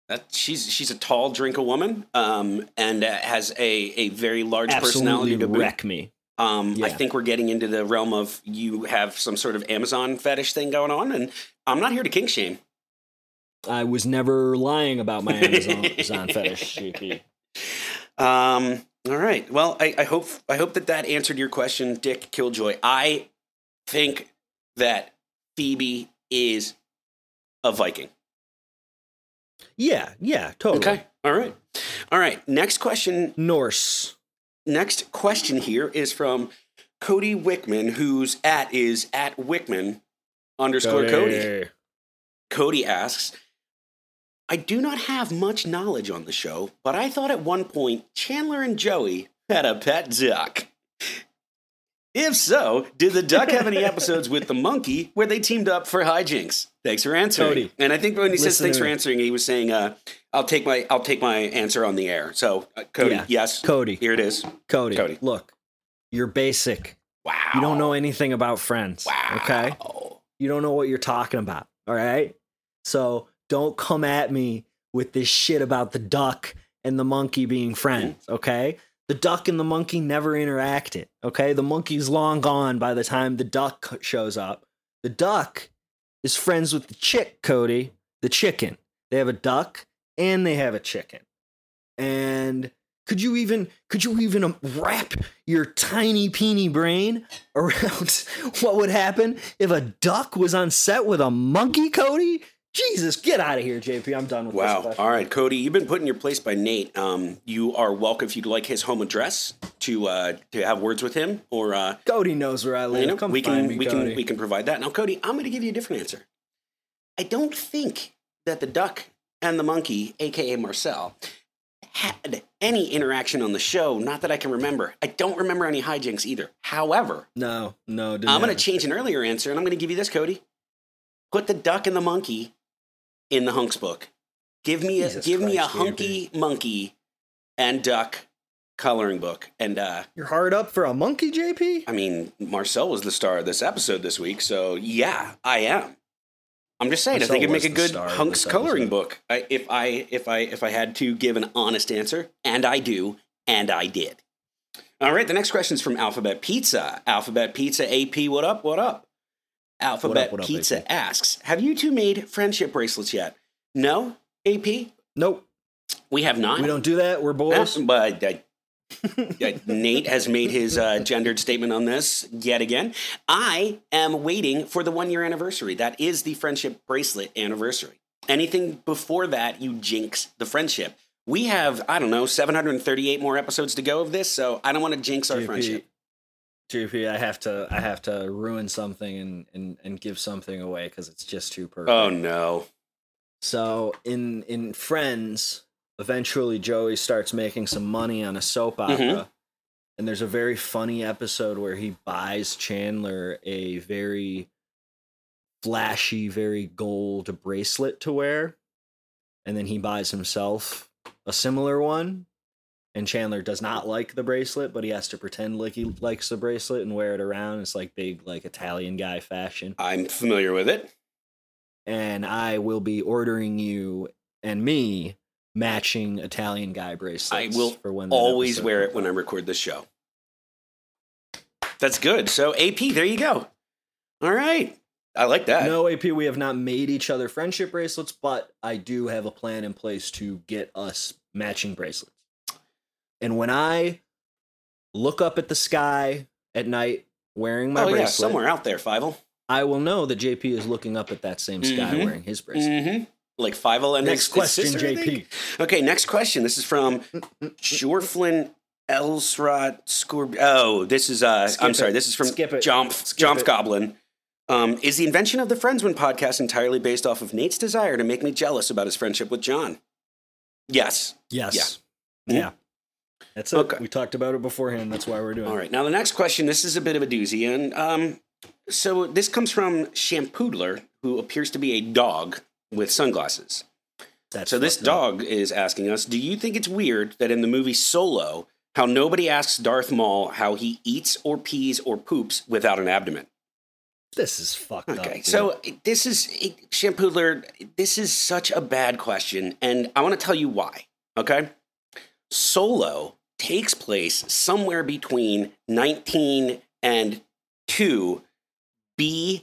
That she's she's a tall drink a woman, um, and uh, has a a very large personality Absolutely to boot. wreck me. Um, I think we're getting into the realm of you have some sort of Amazon fetish thing going on, and I'm not here to kink shame. I was never lying about my Amazon, Amazon fetish. JP. Um, all right. Well, I, I hope I hope that that answered your question, Dick Killjoy. I think that Phoebe is a Viking. Yeah, yeah, totally. Okay. All right. All right. Next question. Norse. Next question here is from Cody Wickman, whose at is at Wickman underscore Cody. Cody asks, I do not have much knowledge on the show, but I thought at one point Chandler and Joey had a pet duck. If so, did the duck have any episodes with the monkey where they teamed up for hijinks? Thanks for answering. Cody, and I think when he says thanks for answering, he was saying, uh, "I'll take my I'll take my answer on the air." So, uh, Cody, Yeah. yes, Cody. here it is. Cody. Cody. Look, you're basic. Wow, You don't know anything about friends. Wow. Okay. You don't know what you're talking about. All right. So don't come at me with this shit about the duck and the monkey being friends. Okay. The duck and the monkey never interacted. Okay, the monkey's long gone by the time the duck shows up. The duck is friends with the chick, Cody, the chicken. They have a duck and they have a chicken. And could you even could you even um, wrap your tiny peeny brain around what would happen if a duck was on set with a monkey, Cody? Jesus, get out of here, JP. I'm done with this. Wow. All right, Cody, you've been put in your place by Nate. Um, you are welcome if you'd like his home address to uh, to have words with him, or uh, Cody knows where I live. you know, Come we find can me, we Cody. can we can provide that. Now, Cody, I'm going to give you a different answer. I don't think that the duck and the monkey, aka Marcel, had any interaction on the show. Not that I can remember. I don't remember any hijinks either. However, No, no. I'm going to change an earlier answer, and I'm going to give you this, Cody. Put the duck and the monkey in the hunks book. Give me a Jesus give me a Christ, hunky monkey and duck coloring book. And uh, You're hard up for a monkey, JP? I mean, Marcel was the star of this episode this week, so yeah, I am. I'm just saying, I think it'd make a good hunks coloring book. I, if I if I if I had to give an honest answer, and I do, and I did. All right, the next question is from Alphabet Pizza. Alphabet Pizza AP, what up? What up? Alphabet what up, Pizza AP? asks, "Have you two made friendship bracelets yet?" No, AP, Nope. we have not. We don't do that. We're boys. But uh, uh, Nate has made his uh, gendered statement on this yet again. I am waiting for the one year anniversary. That is the friendship bracelet anniversary. Anything before that, you jinx the friendship. We have, I don't know, 738 more episodes to go of this, so I don't want to jinx our friendship. JP, I have to I have to ruin something and and, and give something away because it's just too perfect. Oh, no. So in in Friends, eventually Joey starts making some money on a soap opera. Mhm. And there's a very funny episode where he buys Chandler a very flashy, very gold bracelet to wear. And then he buys himself a similar one. And Chandler does not like the bracelet, but he has to pretend like he likes the bracelet and wear it around. It's like big, like Italian guy fashion I'm familiar with it. and I will be ordering you and me matching Italian guy bracelets. I will for when Always wear it when I record this show. That's good. So, AP, there you go. All right. I like that. No, AP, we have not made each other friendship bracelets, but I do have a plan in place to get us matching bracelets. And when I look up at the sky at night wearing my oh, bracelet, yeah, somewhere out there, Fievel. I will know that JP is looking up at that same sky Mhm. wearing his bracelet. Mm-hmm. Like Fievel and Next question, sister, JP. Okay, next question. This is from Shoreflin Elsrod Scorb. Oh, this is uh Skip I'm sorry, this is from Skip it. Jomp Skip Jomp it. Goblin. Um, is the invention of the Friends When podcast entirely based off of Nate's desire to make me jealous about his friendship with John? Yes. Yes. Yeah. Yeah. That's it. Okay. We talked about it beforehand. That's why we're doing All it. right. Now the next question. This is a bit of a doozy, and um, so this comes from Shampoodler, who appears to be a dog with sunglasses. That's So this up. dog is asking us, do you think it's weird that in the movie Solo, how nobody asks Darth Maul how he eats or pees or poops without an abdomen? This is fucked up. Okay, so this is Shampoodler. This is such a bad question, and I want to tell you why. Okay, Solo takes place somewhere between 19 and 2 BBY.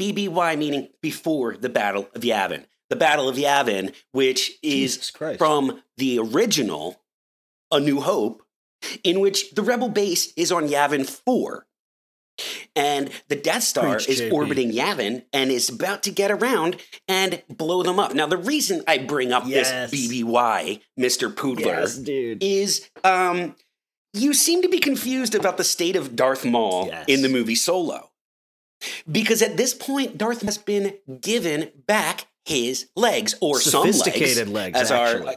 BBY meaning before the Battle of Yavin. The Battle of Yavin, which is from the original A New Hope, in which the rebel base is on Yavin 4. And the Death Star Preach, is JP. orbiting Yavin and is about to get around and blow them up. Now, the reason I bring up Yes. this BBY, Mr. Poodler, yes, is um, you seem to be confused about the state of Darth Maul Yes. in the movie Solo. Because at this point, Darth has been given back his legs, or some legs, legs, as actually. our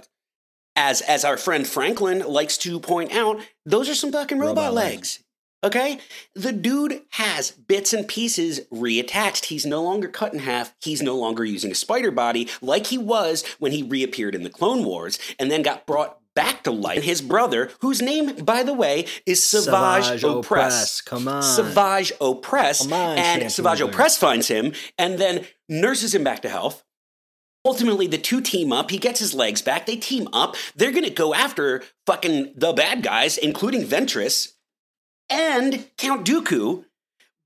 as as our friend Franklin likes to point out. Those are some fucking robot, Robot legs. legs. Okay, the dude has bits and pieces reattached. He's no longer cut in half. He's no longer using a spider body like he was when he reappeared in the Clone Wars and then got brought back to life. His brother, whose name, by the way, is Savage, Savage Opress. Opress, come on. Savage Opress. Come on, and Shampoo Savage Brother. Opress finds him and then nurses him back to health. ultimately the two team up. He gets his legs back. They team up. They're going to go after fucking the bad guys, including Ventress and Count Dooku,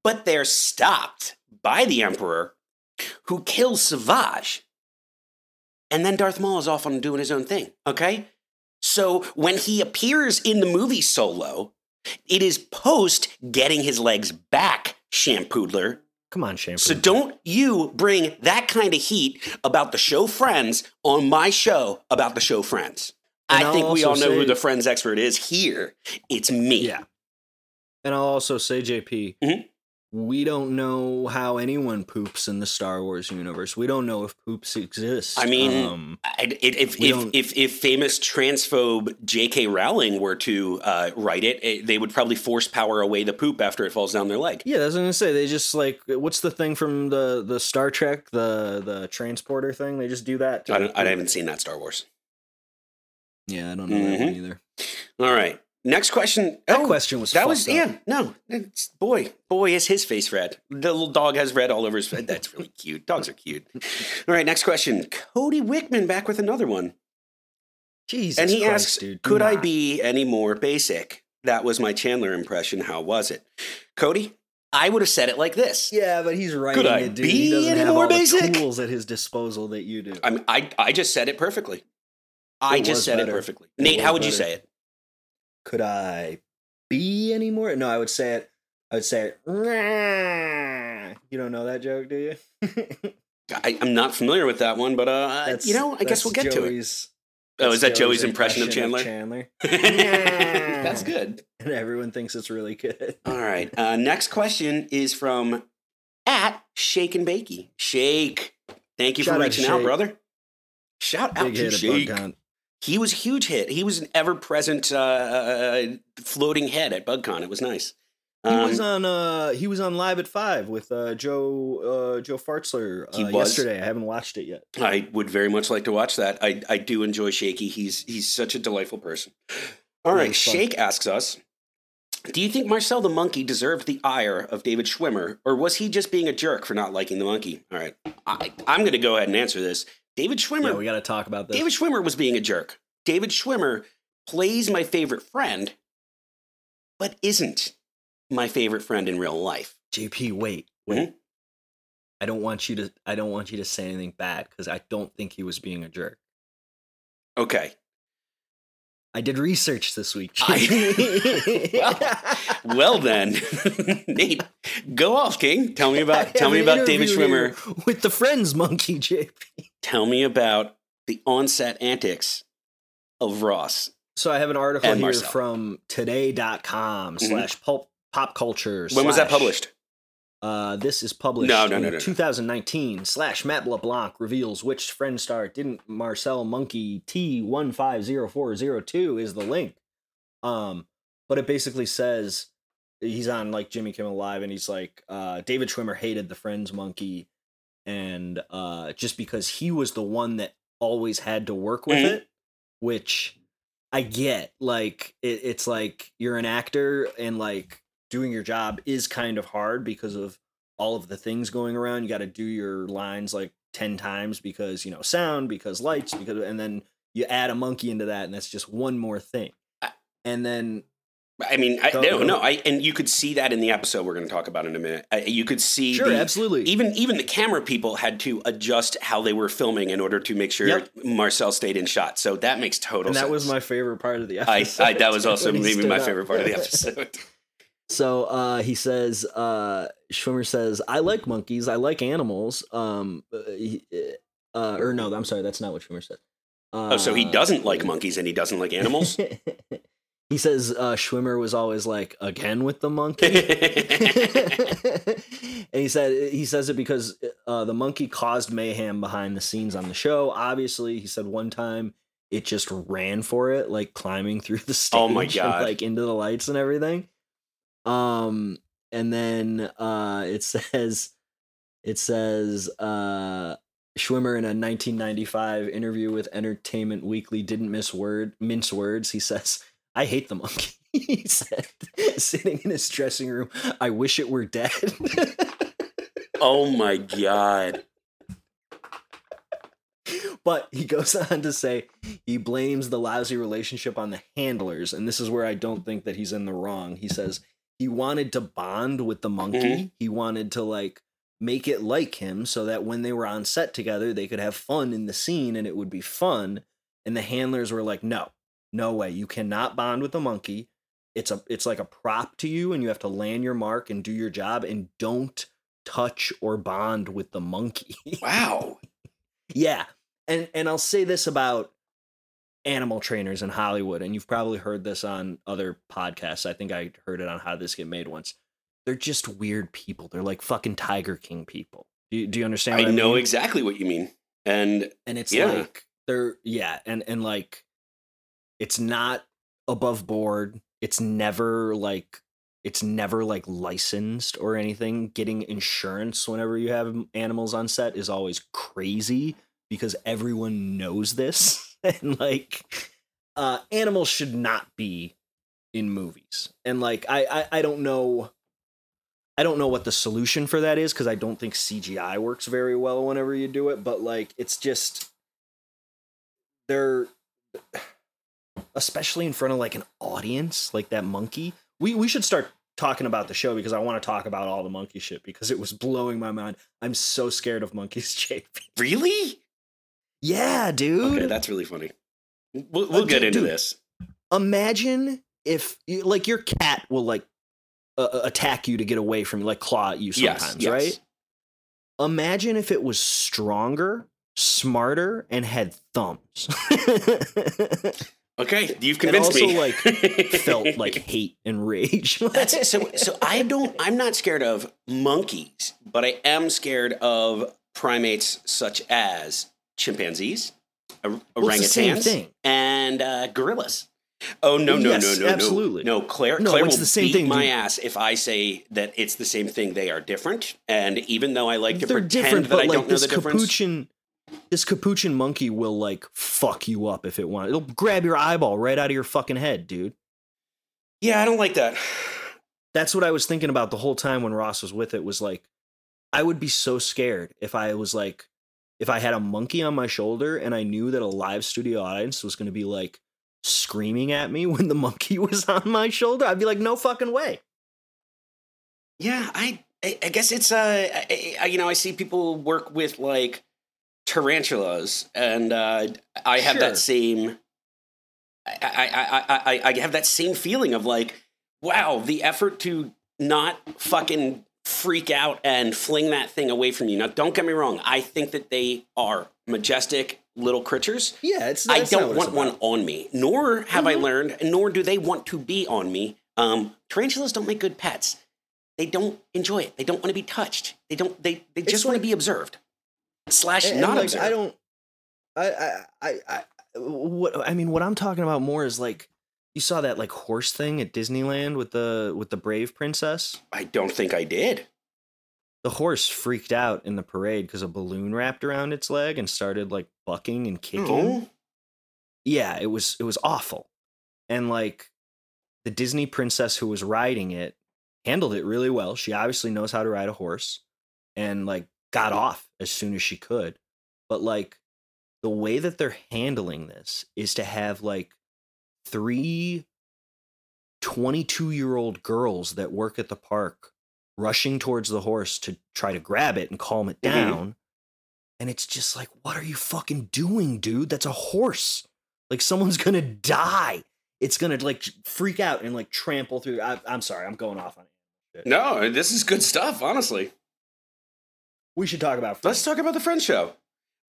but they're stopped by the Emperor, who kills Savage. And then Darth Maul is off on doing his own thing, okay? So when he appears in the movie Solo, it is post getting his legs back, Shampoodler. Come on, Shampoo. So don't you bring that kind of heat about the show Friends on my show about the show Friends. And I I'll think we all know who the Friends expert is here. It's me. Yeah. And I'll also say, JP, Mhm. we don't know how anyone poops in the Star Wars universe. We don't know if poops exist. I mean, um, I- if if if, if famous transphobe J.K. Rowling were to uh, write it, it, they would probably force power away the poop after it falls down their leg. yeah, that's what I'm gonna say. They just like, what's the thing from the the Star Trek, the the transporter thing? They just do that. I, don't, I haven't seen that Star Wars. Yeah, I don't know that one either. All right, next question. That Oh, question was That was fucked up. yeah. No, it's, boy, boy, is his face red. The little dog has red all over his face. That's really cute. Dogs are cute. All right, next question. Cody Wickman back with another one, Jesus, and he Christ, asks, dude, do "Could I be any more basic?" That was my Chandler impression. How was it, Cody? I would have said it like this. Yeah, but he's writing I it, dude. be he doesn't any have more all basic? the tools at his disposal that you do. I mean, I I just said it perfectly. I It just said better. it perfectly. It Nate, how would you say it? Could I be anymore? No, I would say it. I would say it. You don't know that joke, do you? I, I'm not familiar with that one, but uh, you know, I guess we'll get to it. Oh, is that Joey's impression of Chandler? Chandler, That's good. and everyone thinks it's really good. All right. Uh, next question is from at Shake and Bakey. Shake, thank you Shout for reaching out, brother. Shout out to Shake. He was a huge hit. He was an ever present uh, floating head at BugCon. It was nice. He Um, was on. Uh, he was on live at five with uh, Joe uh, Joe Fartzler uh, He yesterday. I haven't watched it yet. I would very much like to watch that. I, I do enjoy Shaky. He's he's such a delightful person. All right, Yeah, right, he's fun. Shake asks us, do you think Marcel the monkey deserved the ire of David Schwimmer, or was he just being a jerk for not liking the monkey? All right, I, I'm going to go ahead and answer this. David Schwimmer, Yeah, we got to talk about this. David Schwimmer was being a jerk. David Schwimmer plays my favorite friend, but isn't my favorite friend in real life. JP, wait, wait. Hmm? I don't want you to. I don't want you to say anything bad because I don't think he was being a jerk. Okay. I did research this week. I- Well then, Nate, go off, King. Tell me about tell me about David Schwimmer. with the Friends Monkey, JP. Tell me about the onset antics of Ross. So I have an article here Marcel. from today.com Mhm. slash pulp pop culture. When was that published? Uh, this is published No, no, in no, no, no. 2019 slash Matt LeBlanc reveals which friend star didn't Marcel Monkey T150402 is the link. Um, but it basically says he's on like Jimmy Kimmel Live and he's like, uh, David Schwimmer hated the Friends Monkey. And uh, just because he was the one that always had to work with Mhm. it, which I get. Like, it, it's like you're an actor and like doing your job is kind of hard because of all of the things going around. You got to do your lines like 10 times because, you know, sound, because lights, because, and then you add a monkey into that and that's just one more thing. And then I mean, I, no, no, I and you could see that in the episode we're going to talk about in a minute. I, you could see Sure, the- absolutely. Even even the camera people had to adjust how they were filming in order to make sure Yep. Marcel stayed in shot. So that makes total and sense. that was my favorite part of the episode. I that was also maybe my up. favorite part of the episode. So uh, he says, uh, Schwimmer says, I like monkeys. I like animals. Um, uh, uh, or no, I'm sorry. That's not what Schwimmer said. Uh, oh, so he doesn't like monkeys and he doesn't like animals. he says uh, Schwimmer was always like, again with the monkey. and he said he says it because uh, the monkey caused mayhem behind the scenes on the show. Obviously, he said one time it just ran for it, like climbing through the stage, Oh my and, God. like into the lights and everything. Um, and then uh, it says it says uh, Schwimmer in a 1995 interview with Entertainment Weekly didn't miss word mince words. He says, "I hate the monkey." he said, sitting in his dressing room. I wish it were dead. oh my god! but he goes on to say he blames the lousy relationship on the handlers, and this is where I don't think that he's in the wrong. He says he wanted to bond with the monkey. Mhm. He wanted to like make it like him so that when they were on set together, they could have fun in the scene and it would be fun. And the handlers were like, "No, no way. You cannot bond with the monkey. It's a it's like a prop to you, and you have to land your mark and do your job, and don't touch or bond with the monkey." Wow. Yeah. And and I'll say this about animal trainers in Hollywood, and you've probably heard this on other podcasts. I think I heard it on How This Get Made once. They're just weird people. They're like fucking Tiger King people. Do you, do you understand? I what know mean? exactly what you mean. And and it's Yeah. like they're yeah, and and like it's not above board. It's never like it's never like licensed or anything. Getting insurance whenever you have animals on set is always crazy because everyone knows this and like uh animals should not be in movies. And like I I, I don't know I don't know what the solution for that is because I don't think CGI works very well whenever you do it, but like it's just they're especially in front of like an audience like that monkey. We we should start talking about the show because I want to talk about all the monkey shit because it was blowing my mind. I'm so scared of monkeys, JP. really? Yeah, dude. Okay, that's really funny. We'll, we'll Uh, get dude, into dude. this. Imagine if you- like your cat will like uh, attack you to get away from you, like claw at you Yes, sometimes, yes. right? Imagine if it was stronger, smarter, and had thumbs. Okay, you've and convinced also me. like felt like hate and rage. That's it. So, so I don't. I'm not scared of monkeys, but I am scared of primates such as chimpanzees, or- Well, it's the same orangutans, and uh, gorillas. Oh no no Yes, no no absolutely. no no! Claire No, Claire it's will the same beat thing, my dude. ass if I say that it's the same thing. They are different, and even though I like to They're pretend that I like don't know the difference, capuchin, this capuchin monkey will like fuck you up if it wants. It'll grab your eyeball right out of your fucking head, dude. yeah, I don't like that. that's what I was thinking about the whole time when Ross was with it was like I would be so scared if I was like if I had a monkey on my shoulder and I knew that a live studio audience was going to be like screaming at me when the monkey was on my shoulder. I'd be like no fucking way. Yeah, I I guess it's uh I, I, you know I see people work with like tarantulas, and uh, I have Sure. that same. I, I, I, I, I have that same feeling of like, wow, the effort to not fucking freak out and fling that thing away from you. Now, don't get me wrong. I think that they are majestic little creatures. Yeah, it's I don't want one on me, nor have I Mhm. learned, nor do they want to be on me. Um, tarantulas don't make good pets. They don't enjoy it. They don't want to be touched. They don't. They they It's just want to be observed. Slash And- and, not like. I don't. I, I I I what I mean. What I'm talking about more is like you saw that like horse thing at Disneyland with the with the brave princess. I don't think I did. The horse freaked out in the parade because a balloon wrapped around its leg and started like bucking and kicking. Oh. Yeah, it was it was awful. And like the Disney princess who was riding it handled it really well. She obviously knows how to ride a horse and like got off as soon as she could. But like the way that they're handling this is to have like three 22 year old girls that work at the park rushing towards the horse to try to grab it and calm it Mhm. down. And it's just like, what are you fucking doing, dude? That's a horse. Like someone's gonna die. It's gonna like freak out and like trample through. I, I'm sorry, I'm going off on it. No, this is good stuff. Honestly, We should talk about. let's talk about the Friends show.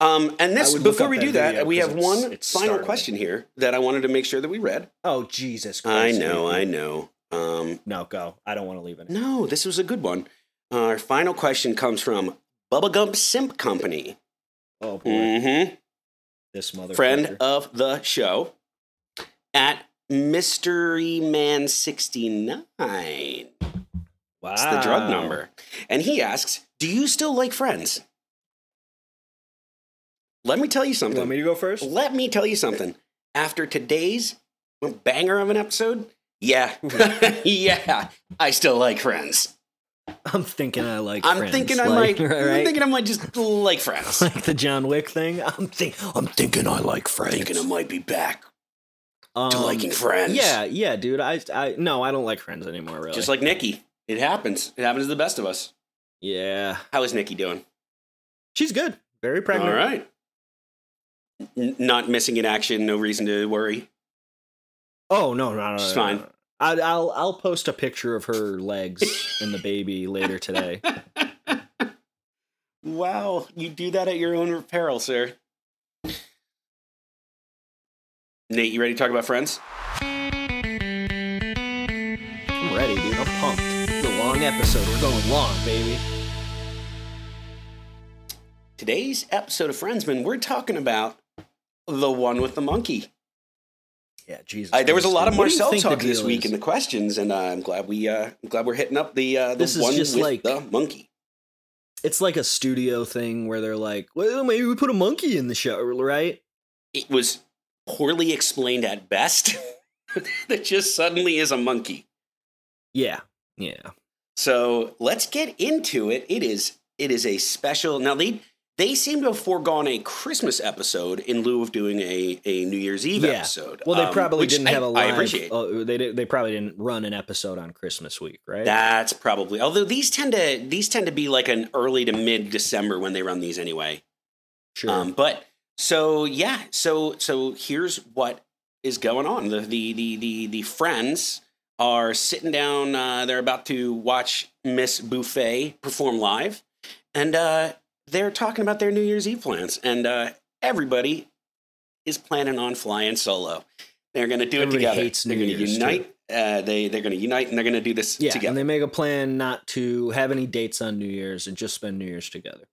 Um, and this before we that do that, we have it's- one it's final startling. question here that I wanted to make sure that we read. Oh Jesus I know. I know. Um, No, go. I don't want to leave it. no, this was a good one. Our final question comes from Bubba Gump Simp Company. Oh boy, Mm-hmm. this mother friend of the show at Mystery Man 69. Wow, It's the drug number. And he asks, Do you still like friends? Let me tell you You something. want me to go first? Let me tell you something. After today's banger of an episode, yeah, yeah, I still like friends. I'm thinking I like. I'm Friends, thinking I like, might. right? I'm thinking I might just like Friends. like the John Wick thing. I'm think. I'm thinking I like Friends. thinking I might be back to Um, liking Friends. Yeah, yeah, dude. I, I, no, I don't like Friends anymore. Really. just like Nikki. It happens. It happens to the best of us. yeah, How is Nikki doing? she's good. Very pregnant. All right. N- not missing in action. No reason to worry. Oh no, no, no, She's no, fine. no. I, I'll I'll post a picture of her legs and the baby later today. Wow, you do that at your own peril, sir. Nate, you ready to talk about Friends? Episode. We're going long, baby. Today's episode of Friendsman, we're talking about the one with the monkey. Yeah, Jesus. I, there was a lot of. What Marcel talk this deal week is? in the questions, and uh, I'm glad we uh, I'm glad we're hitting up the uh, the This is one just with like- the monkey. It's like a studio thing where they're like, well, maybe we put a monkey in the show, right? It was poorly explained at best. that just suddenly is a monkey. Yeah, yeah. So let's get into it. It is it is a special. Now they they seem to have foregone a Christmas episode in lieu of doing a, a New Year's Eve Yeah. episode. Well, they um, probably which didn't have a I live. appreciate. Oh, they they probably didn't run an episode on Christmas week, right? That's probably. Although these tend to these tend to be like an early to mid December when they run these anyway. sure. Um, but so yeah, so so here's what is going on. The the the the, the friends are sitting down. Uh, they're about to watch Miss Buffay perform live, and uh, they're talking about their New Year's Eve plans. And uh, everybody is planning on flying solo. They're going to do Everybody it together. hates they're going to unite. Uh, they they're going to unite and they're going to do this yeah, together. and they make a plan not to have any dates on New Year's and just spend New Year's together.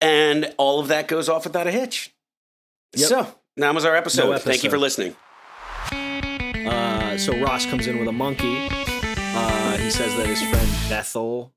and all of that goes off without a hitch. Yep. So that was our episode. No Thank you for listening. So Ross comes in with a monkey. Uh, he says that his friend Bethel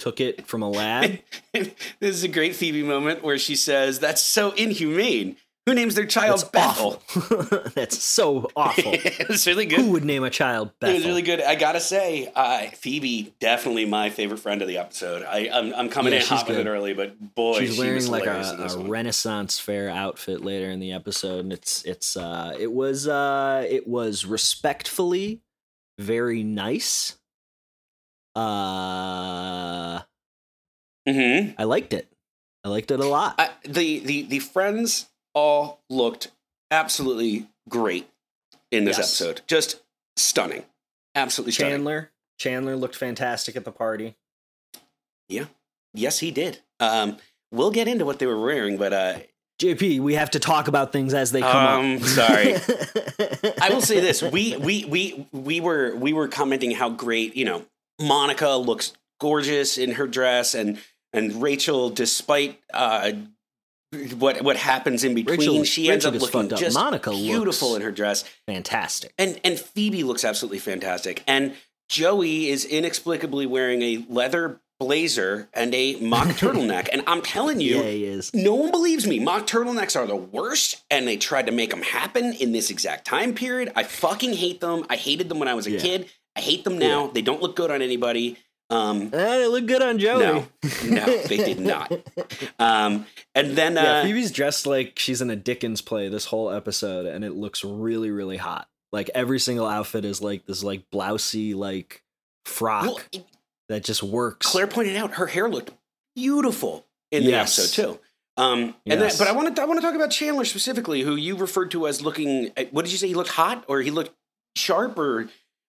took it from a lab. this is a great Phoebe moment where she says, "That's so inhumane. Who names their child That's Bethel?" awful. That's so awful. it was really good. Who would name a child It was really good. I gotta say, uh, Phoebe definitely my favorite friend of the episode. I, I'm, I'm coming Yeah, in hot with it early, but boy, She's she wearing was like a, a. Renaissance fair outfit later in the episode, and it's it's uh it was uh it was respectfully very nice. Uh, Mhm. I liked it. I liked it a lot. I, the the the friends all looked absolutely great in this Yes. episode. Just stunning, absolutely stunning. Chandler Chandler looked fantastic at the party. Yeah. Yes, he did. Um, we'll get into what they were wearing, but uh, JP, we have to talk about things as they come Um, up. sorry. I will say this: we we we we were we were commenting how great you know Monica looks gorgeous in her dress, and and Rachel, despite uh, what what happens in between, Rachel- she ends Rachel up looking up. just Monica beautiful in her dress, Fantastic. and and Phoebe looks absolutely fantastic, and Joey is inexplicably wearing a leather blazer and a mock turtleneck, and I'm telling you, Yeah, he is. no one believes me. Mock turtlenecks are the worst, and they tried to make them happen in this exact time period. I fucking hate them. I hated them when I was a Yeah. kid. I hate them now. They don't look good on anybody. Um, Uh, they look good on Joey. no, no, they did not. Um, and then, yeah, uh, Phoebe's dressed like she's in a Dickens play this whole episode, and it looks really, really hot. Like every single outfit is like this, like blousey, like frock well, that just works. Claire pointed out her hair looked beautiful in the episode too. Um, and Yes. then, but I want to I want to talk about Chandler specifically, who you referred to as looking. uh, What did you say? He looked hot, or he looked sharp, or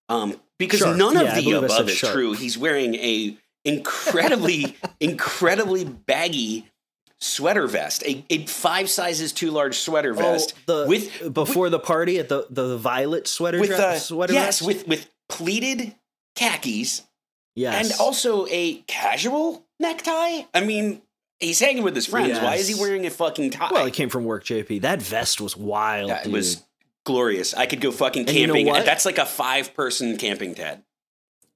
um, because Sharp. none of I the believe I said above is true. He's wearing a incredibly, incredibly baggy sweater vest, a, a five sizes too large sweater vest oh, the, with before the party at the the violet sweater with dress, uh, sweater yes, vest? with with pleated khakis yes, and also a casual necktie. I mean, he's hanging with his friends. Why is he wearing a fucking tie? well, he came from work. JP, that vest was wild. that dude. was glorious. I could go fucking And you know camping. That's like a five person camping tent.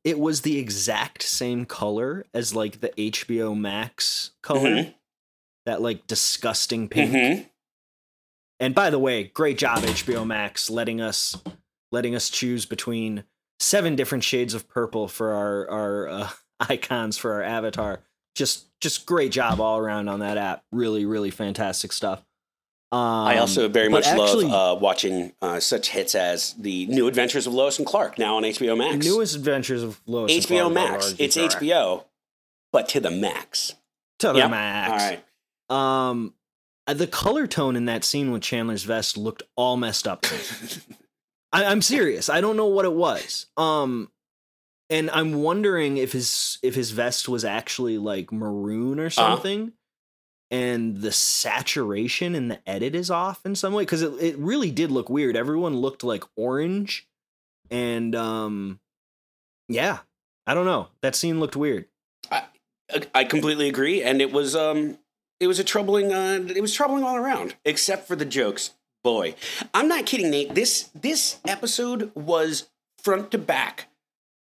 it was the exact same color as like the HBO Max color, Mhm. that like disgusting pink. Mhm. And by the way, great job HBO Max letting us letting us choose between seven different shades of purple for our our uh, icons for our avatar. Just just great job all around on that app. Really really fantastic stuff. Um, I also very much actually, love uh, watching uh, such hits as the New Adventures of Lois and Clark now on HBO Max. the newest adventures of Lois. and HBO Max. It's. HBO, but to the max. to the Yep. max. All right. Um, uh, the color tone in that scene with Chandler's vest looked all messed up. I, I'm serious. I don't know what it was. Um, and I'm wondering if his if his vest was actually like maroon or something, and the saturation and the edit is off in some way because it it really did look weird. Everyone looked like orange, and um, yeah, I don't know. That scene looked weird. I, I completely agree, and it was um, it was a troubling. Uh, it was troubling all around, except for the jokes. Boy, I'm not kidding, Nate. This this episode was front to back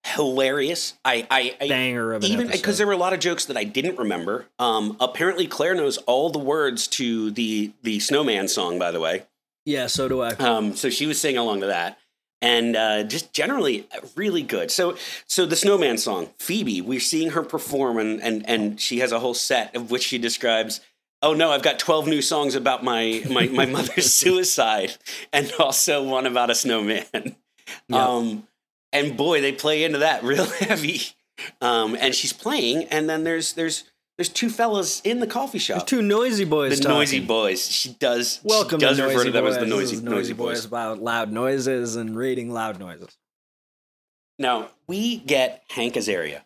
hilarious. I I, I Banger of an even because there were a lot of jokes that I didn't remember. Um, apparently Claire knows all the words to the the Snowman song. By the way, yeah, so do I. um, so she was singing along to that, and uh, just generally really good. So so the Snowman song, Phoebe, we're seeing her perform, and and and she has a whole set of which she describes. Oh no, I've got twelve new songs about my my, my mother's suicide, and also one about a snowman. Um, and boy, they play into that real heavy. Um, and she's playing, and then there's there's there's two fellas in the coffee There's shop. two noisy boys. the noisy boys. She does. Welcome she does to refer noisy to them boys. as the noisy is noisy boys. about loud noises and reading loud noises. Now we get Hank Azaria.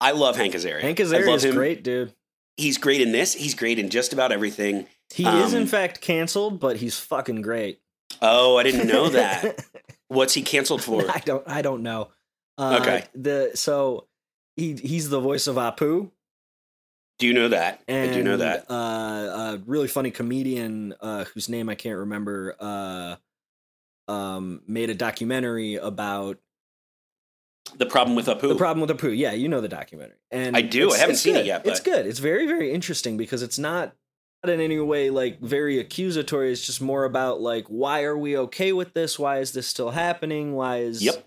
I love Hank Azaria. Hank Azaria is him. great, dude. He's great in this. He's great in just about everything. He is in Um, fact canceled, but he's fucking great. Oh, I didn't know that. What's he canceled for? I don't. I don't know. Uh, Okay. The so he he's the voice of Apu. Do you know that? And, I do know that. Uh, a really funny comedian uh, whose name I can't remember uh, um, made a documentary about The problem with Apu. the problem with Apu. Yeah, you know the documentary. And I do. I haven't seen it good. yet, It's good. It's very very interesting because it's not not in any way like very accusatory. It's just more about like why are we okay with this? Why is this still happening? Why is Yep.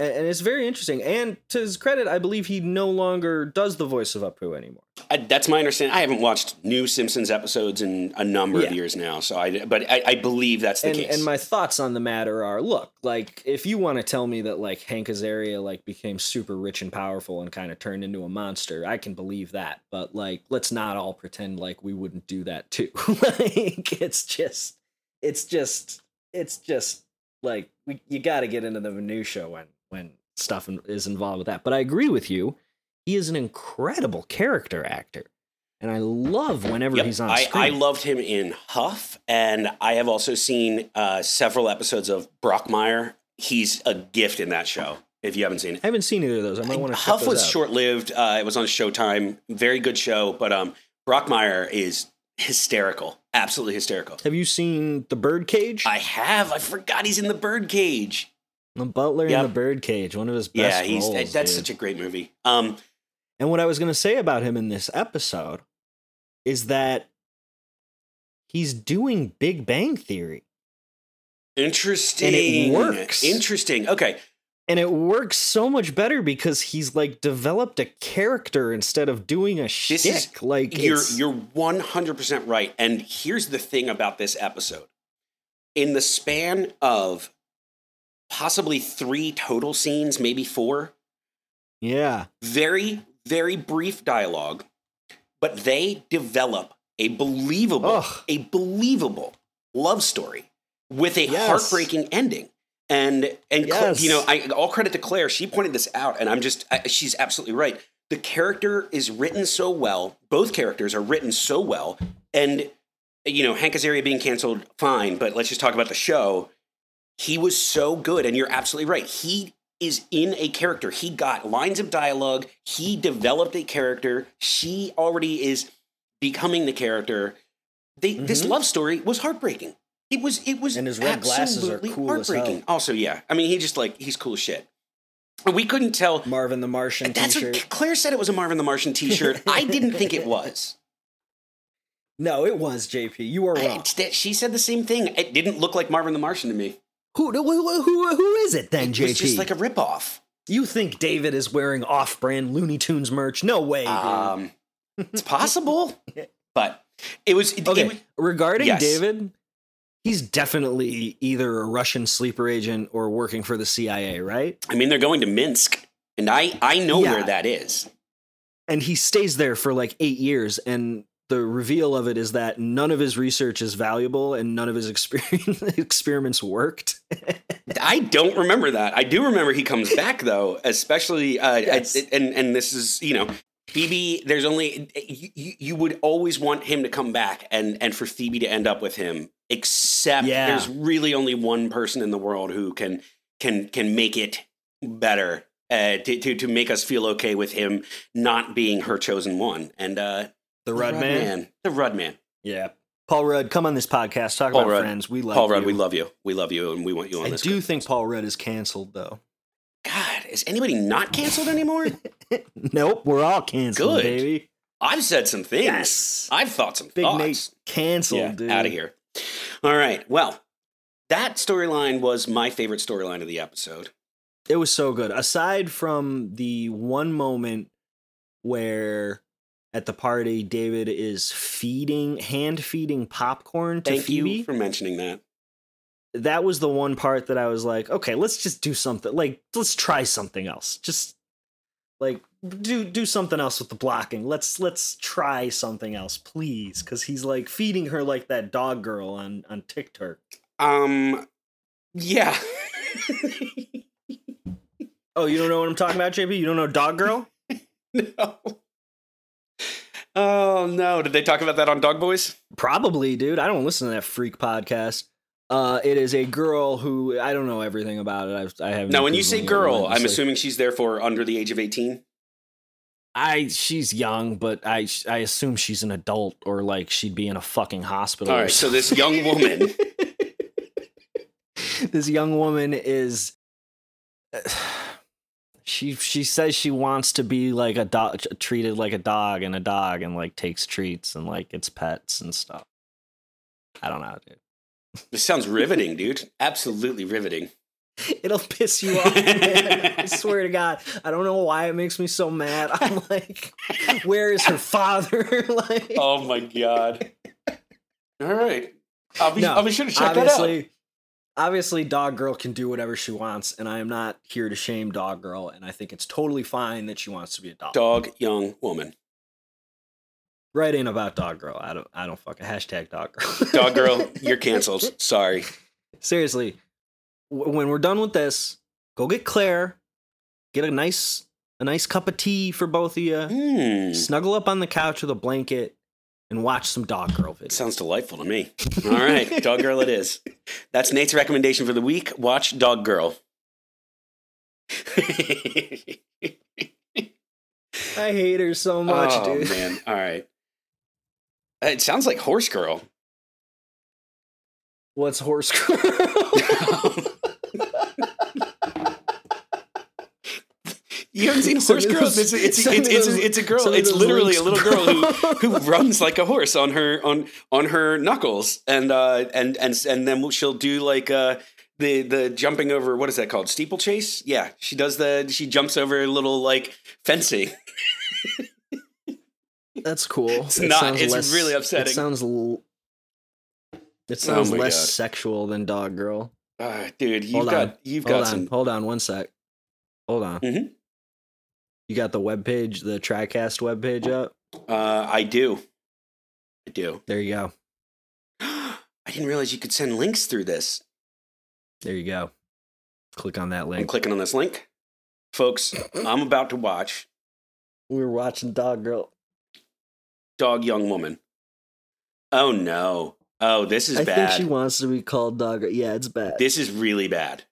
And, it's very interesting. And to his credit, I believe he no longer does the voice of Apu anymore. I, that's my understanding. I haven't watched new Simpsons episodes in a number Yeah. of years now, so I. But I, I believe that's the and, case. and my thoughts on the matter are look like if you want to tell me that like hank azaria like became super rich and powerful and kind of turned into a monster i can believe that but like let's not all pretend like we wouldn't do that too like it's just it's just it's just like we, you got to get into the minutia when when stuff is involved with that but i agree with you he is an incredible character actor and i love whenever Yep. he's on I, screen I loved him in Huff, and I have also seen uh, several episodes of Brockmire. He's a gift in that show. If you haven't seen it, I haven't seen either of those. I might want to. Huff was short lived. Uh, it was on Showtime. Very good show, but um, Brockmire is hysterical. Absolutely hysterical. Have you seen the Birdcage? I have. I forgot he's in the Birdcage. The Butler Yep. in the Birdcage, one of his Yeah, best he's roles. that's dude. such a great movie. Um, And what I was going to say about him in this episode is that he's doing Big Bang Theory, interesting. And It works. Interesting. Okay. and it works so much better because he's like developed a character instead of doing a shtick. is- like You're you're 100% right. And here's the thing about this episode. In the span of possibly 3 total scenes, maybe 4, yeah, very very brief dialogue, but they develop a believable Ugh. a believable love story with a Yes. heartbreaking ending. And and Yes. you know, I all credit to Claire. She pointed this out, and I'm just I, she's absolutely right. The character is written so well. Both characters are written so well, and you know, Hank Azaria being canceled, fine. But let's just talk about the show. He was so good, and you're absolutely right. He is in a character. He got lines of dialogue. He developed a character. She already is becoming the character. They, This Mhm. love story was heartbreaking. It was. It was. And his red glasses are cool as hell. heartbreaking. Also, yeah. I mean, he just like he's cool as shit. We couldn't tell. Marvin the Martian That's T-shirt. what Claire said. It was a Marvin the Martian T-shirt. I didn't think it was. no, it was JP. You are wrong. she said the same thing. It didn't look like Marvin the Martian to me. Who who who, who, is it then, JP? was just like a ripoff. you think David is wearing off-brand Looney Tunes merch? No way. Um, it's possible, but it was. Okay, it was- regarding Yes. David, he's definitely either a Russian sleeper agent or working for the CIA, right? I mean, they're going to Minsk, and I I know Yeah. where that is. and he stays there for like eight years and the reveal of it is that none of his research is valuable and none of his experiments worked I don't remember that. I do remember he comes back though, especially uh, Yes. I- and and this is you know Phoebe. There's only you, you- you would always want him to come back and and for Phoebe to end up with him. Except Yeah. there's really only one person in the world who can can can make it better. Uh, to, to to make us feel okay with him not being her chosen one, and uh, the Rudd, man. the Rudd man, yeah paul rudd come on this podcast talk Paul about Rudd. friends we love Paul Rudd. you. We love you, we love you, and we want you on i this. do think paul rudd is canceled though God, is anybody not canceled anymore? nope we're all canceled Good. baby I've said some things. yes I've thought some big thoughts. nate canceled yeah, dude out of here. All right. Well, that storyline was my favorite storyline of the episode. it was so good aside from the one moment where at the party david is feeding hand feeding popcorn to Thank phoebe. you for mentioning that. that was the one part that i was like okay let's just do something like let's try something else. Just like do do something else with the blocking. Let's let's try something else please. Because he's like feeding her like that dog girl on on tiktok. Um, yeah. oh you don't know what i'm talking about jp you don't know dog girl? No. Oh no! Did they talk about that on Dog Boys? Probably, dude. I don't listen to that freak podcast. Uh, it is a girl who I don't know everything about it. I've, I haven't. Now, when you say girl, I'm relentlessly. assuming she's therefore under the age of 18. I she's young, but I I assume she's an adult or like she'd be in a fucking hospital. All right. So this young woman. this young woman is. She she says she wants to be like a dog, treated like a dog and a dog, and like takes treats and like it's pets and stuff. I don't know, dude. this sounds riveting, dude. Absolutely riveting. It'll piss you off, man. I swear to God. I don't know why it makes me so mad. I'm like, where is her father? like, Oh my god. All right. I'll be, No, I'll be sure to check that out. Obviously, Dog Girl can do whatever she wants, and I am not here to shame Dog Girl, and I think it's totally fine that she wants to be a dog. Dog, young woman. Right in about Dog Girl. I don't. I don't fucking hashtag Dog Girl. Dog girl, you're canceled. Sorry. Seriously, w- when we're done with this, go get Claire, get a nice, a nice cup of tea for both of you. Hmm. snuggle up on the couch with a blanket and watch some dog girl videos. Sounds delightful to me. All right, Dog Girl it is. That's Nate's recommendation for the week. Watch Dog Girl. I hate her so much, oh, dude. man. All right. It sounds like Horse Girl. What's horse girl? You haven't seen Horse Girls? those- It's, it's, it's, it's, those- it's a girl. It's literally a little girl who, who runs like a horse on her on on her knuckles, and uh and and and then she'll do like uh the the jumping over what is that called steeplechase? Yeah, she does the she jumps over a little like fencing. That's cool. It's It not. It's really upsetting. It sounds. L- it sounds my less God. sexual than dog girl. Uh, dude, you've Hold got on. you've Hold got on. some. Hold on. One sec. Hold on. Mhm. You got the webpage, the TriCast webpage up. Uh, I do. I do. There you go. I didn't realize you could send links through this. There you go. Click on that link. I'm clicking on this link, folks. I'm about to watch We were watching Dog Girl. Dog Young Woman. Oh no. Oh, this is I bad. think she wants to be called Dog Girl. Yeah, it's bad. This is really bad.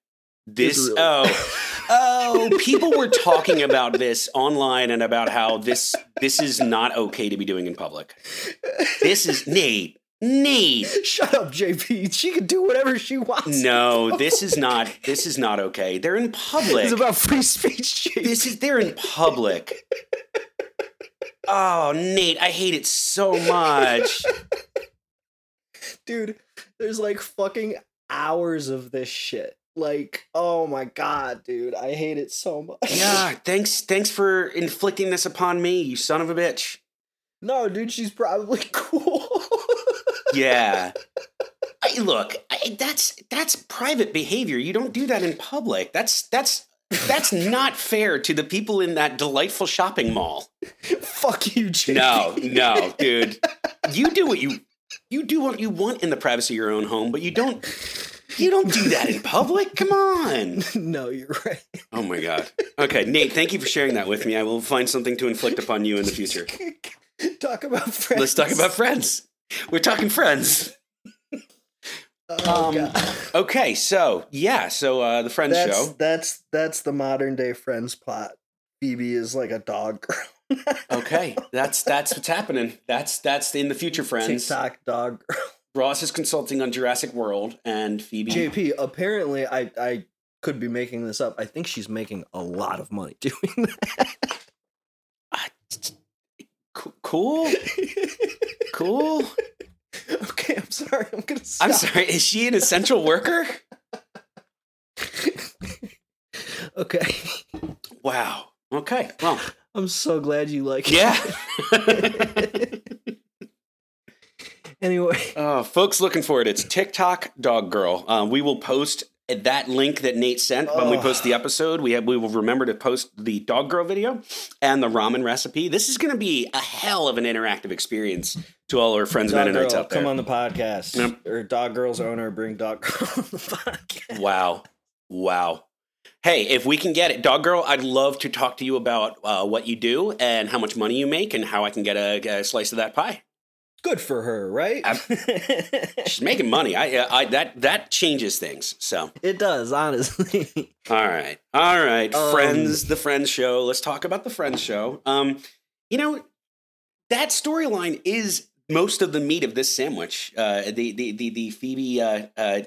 This really oh oh people were talking about this online and about how this this is not okay to be doing in public. This is Nate. Nate. Shut up, JP. She can do whatever she wants. No, this is not this is not okay. They're in public. It's about free speech, JP. this is they're in public. Oh, Nate, I hate it so much. Dude, there's like fucking hours of this shit. Like, oh my god, dude, I hate it so much. Yeah, thanks thanks for inflicting this upon me, you son of a bitch. No, dude, she's probably cool. Yeah. I, look, I, that's that's private behavior. You don't do that in public. That's that's that's not fair to the people in that delightful shopping mall. Fuck you. No, no, dude. You do what you you do what you want in the privacy of your own home, but you don't you don't do that in public. Come on. no, you're right. Oh my god. Okay, Nate, thank you for sharing that with me. I will find something to inflict upon you in the future. talk about friends. Let's talk about friends. We're talking friends. Oh, Um, God. Okay, so yeah, so uh the Friends That's show. that's that's the modern day friends plot. Phoebe is like a dog girl. Okay, that's that's what's happening. That's that's in the future friends. TikTok dog girl. Ross is consulting on Jurassic World, and Phoebe. JP, apparently I I could be making this up. I think she's making a lot of money doing that. Co- cool, cool. okay, I'm sorry. I'm gonna. I'm sorry. Is she an essential worker? Okay. Wow. Okay. Well, I'm so glad you like it. yeah. anyway. uh, folks, looking for it. It's TikTok Dog Girl. Uh, we will post that link that Nate sent when we post the episode. We have we will remember to post the Dog Girl video and the ramen recipe. This is going to be a hell of an interactive experience to all our friends, Dog Mennonites girl, out there. come on the podcast. Yep. Or dog girl's owner bring dog girl on the podcast. Wow. Wow. Hey, if we can get it, Dog Girl, I'd love to talk to you about uh, what you do and how much money you make and how I can get a, a slice of that pie. Good for her, right? She's making money. I, I that that changes things. So, it does, honestly. all right, all right, Um, Friends, the Friends show. Let's talk about the Friends show. Um, you know, that storyline is most of the meat of this sandwich. Uh, the the the the Phoebe, uh, uh,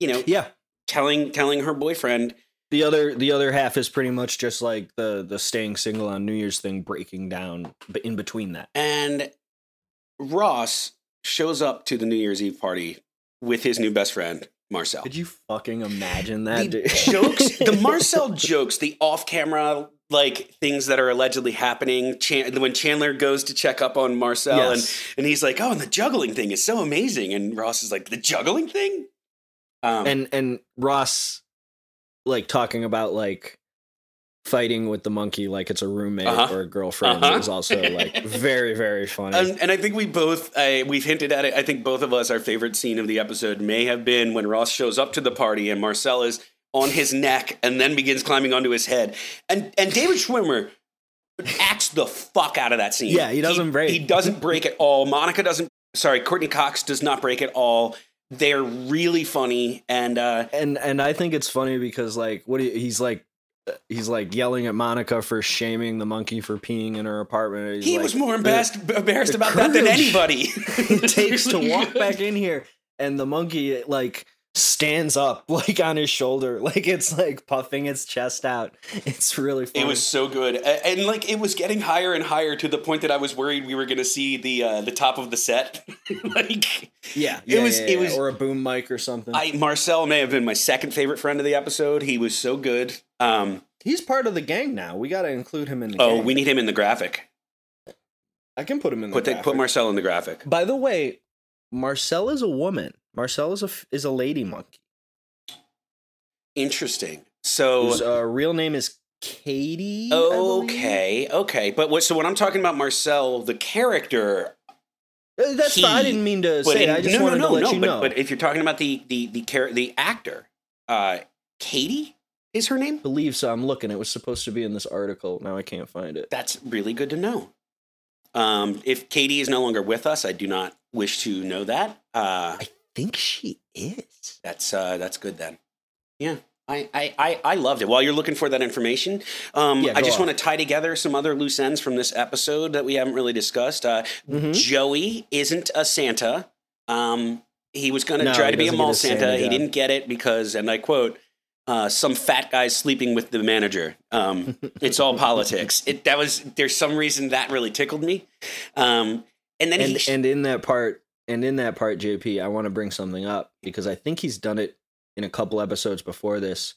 you know, yeah. telling telling her boyfriend. The other the other half is pretty much just like the the staying single on New Year's thing breaking down but in between that. And Ross shows up to the New Year's Eve party with his new best friend, Marcel. Could you fucking imagine that? the dude? jokes, the Marcel jokes, the off camera like things that are allegedly happening. Chan- when Chandler goes to check up on Marcel Yes. and, and he's like, oh, and the juggling thing is so amazing. And Ross is like, the juggling thing? Um, and and Ross like talking about like fighting with the monkey like it's a roommate Uh-huh. or a girlfriend Uh-huh. is also like very very funny. And, and I think we both, uh, we've hinted at it. I think both of us, our favorite scene of the episode may have been when Ross shows up to the party and Marcel is on his neck and then begins climbing onto his head. And and David Schwimmer acts the fuck out of that scene. Yeah, he doesn't break. He doesn't break at all. Monica doesn't. Sorry, Courteney Cox does not break at all. They're really funny and uh, and and I think it's funny because like what he, he's like he's like yelling at Monica for shaming the monkey for peeing in her apartment. He's he like, was more embarrassed embarrassed about that than anybody. it takes to walk back in here and the monkey like stands up like on his shoulder like it's like puffing its chest out it's really funny It was so good, A- and, like it was getting higher and higher to the point that I was worried we were going to see the uh, the top of the set. like yeah, it yeah, was- yeah, it was- or a boom mic or something I Marcel may have been my second favorite friend of the episode. He was so good. Um, he's part of the gang now we got to include him in the oh, gang. we need him in the graphic. i can put him in the Put the, put Marcel in the graphic. by the way marcel is a woman marcel is a is a lady monkey Interesting. So whose uh, real name is katie okay, okay, but what? So when I'm talking about Marcel, the character, Uh, that's He- fine. i didn't mean to say in- i just no, no, wanted no, to let no, you but, know but if you're talking about the the the char- the actor, uh, Katie is her name. believe so i'm looking it was supposed to be in this article now i can't find it That's really good to know. Um, if Katie is no longer with us, I do not wish to know that. Uh, I think she is that's uh, that's good then. Yeah. I, I, I, I loved it. While you're looking for that information, um, Yeah, I just off. want to tie together some other loose ends from this episode that we haven't really discussed. Uh, Mhm. Joey isn't a Santa. Um, he was going to No, try to be a mall Santa. Santa he didn't get it because, and I quote, uh, "Some fat guy sleeping with the manager." Um, it's all politics. It that was there's some reason that really tickled me. Um, and then and he and in that part and in that part jp i want to bring something up because i think he's done it in a couple episodes before this.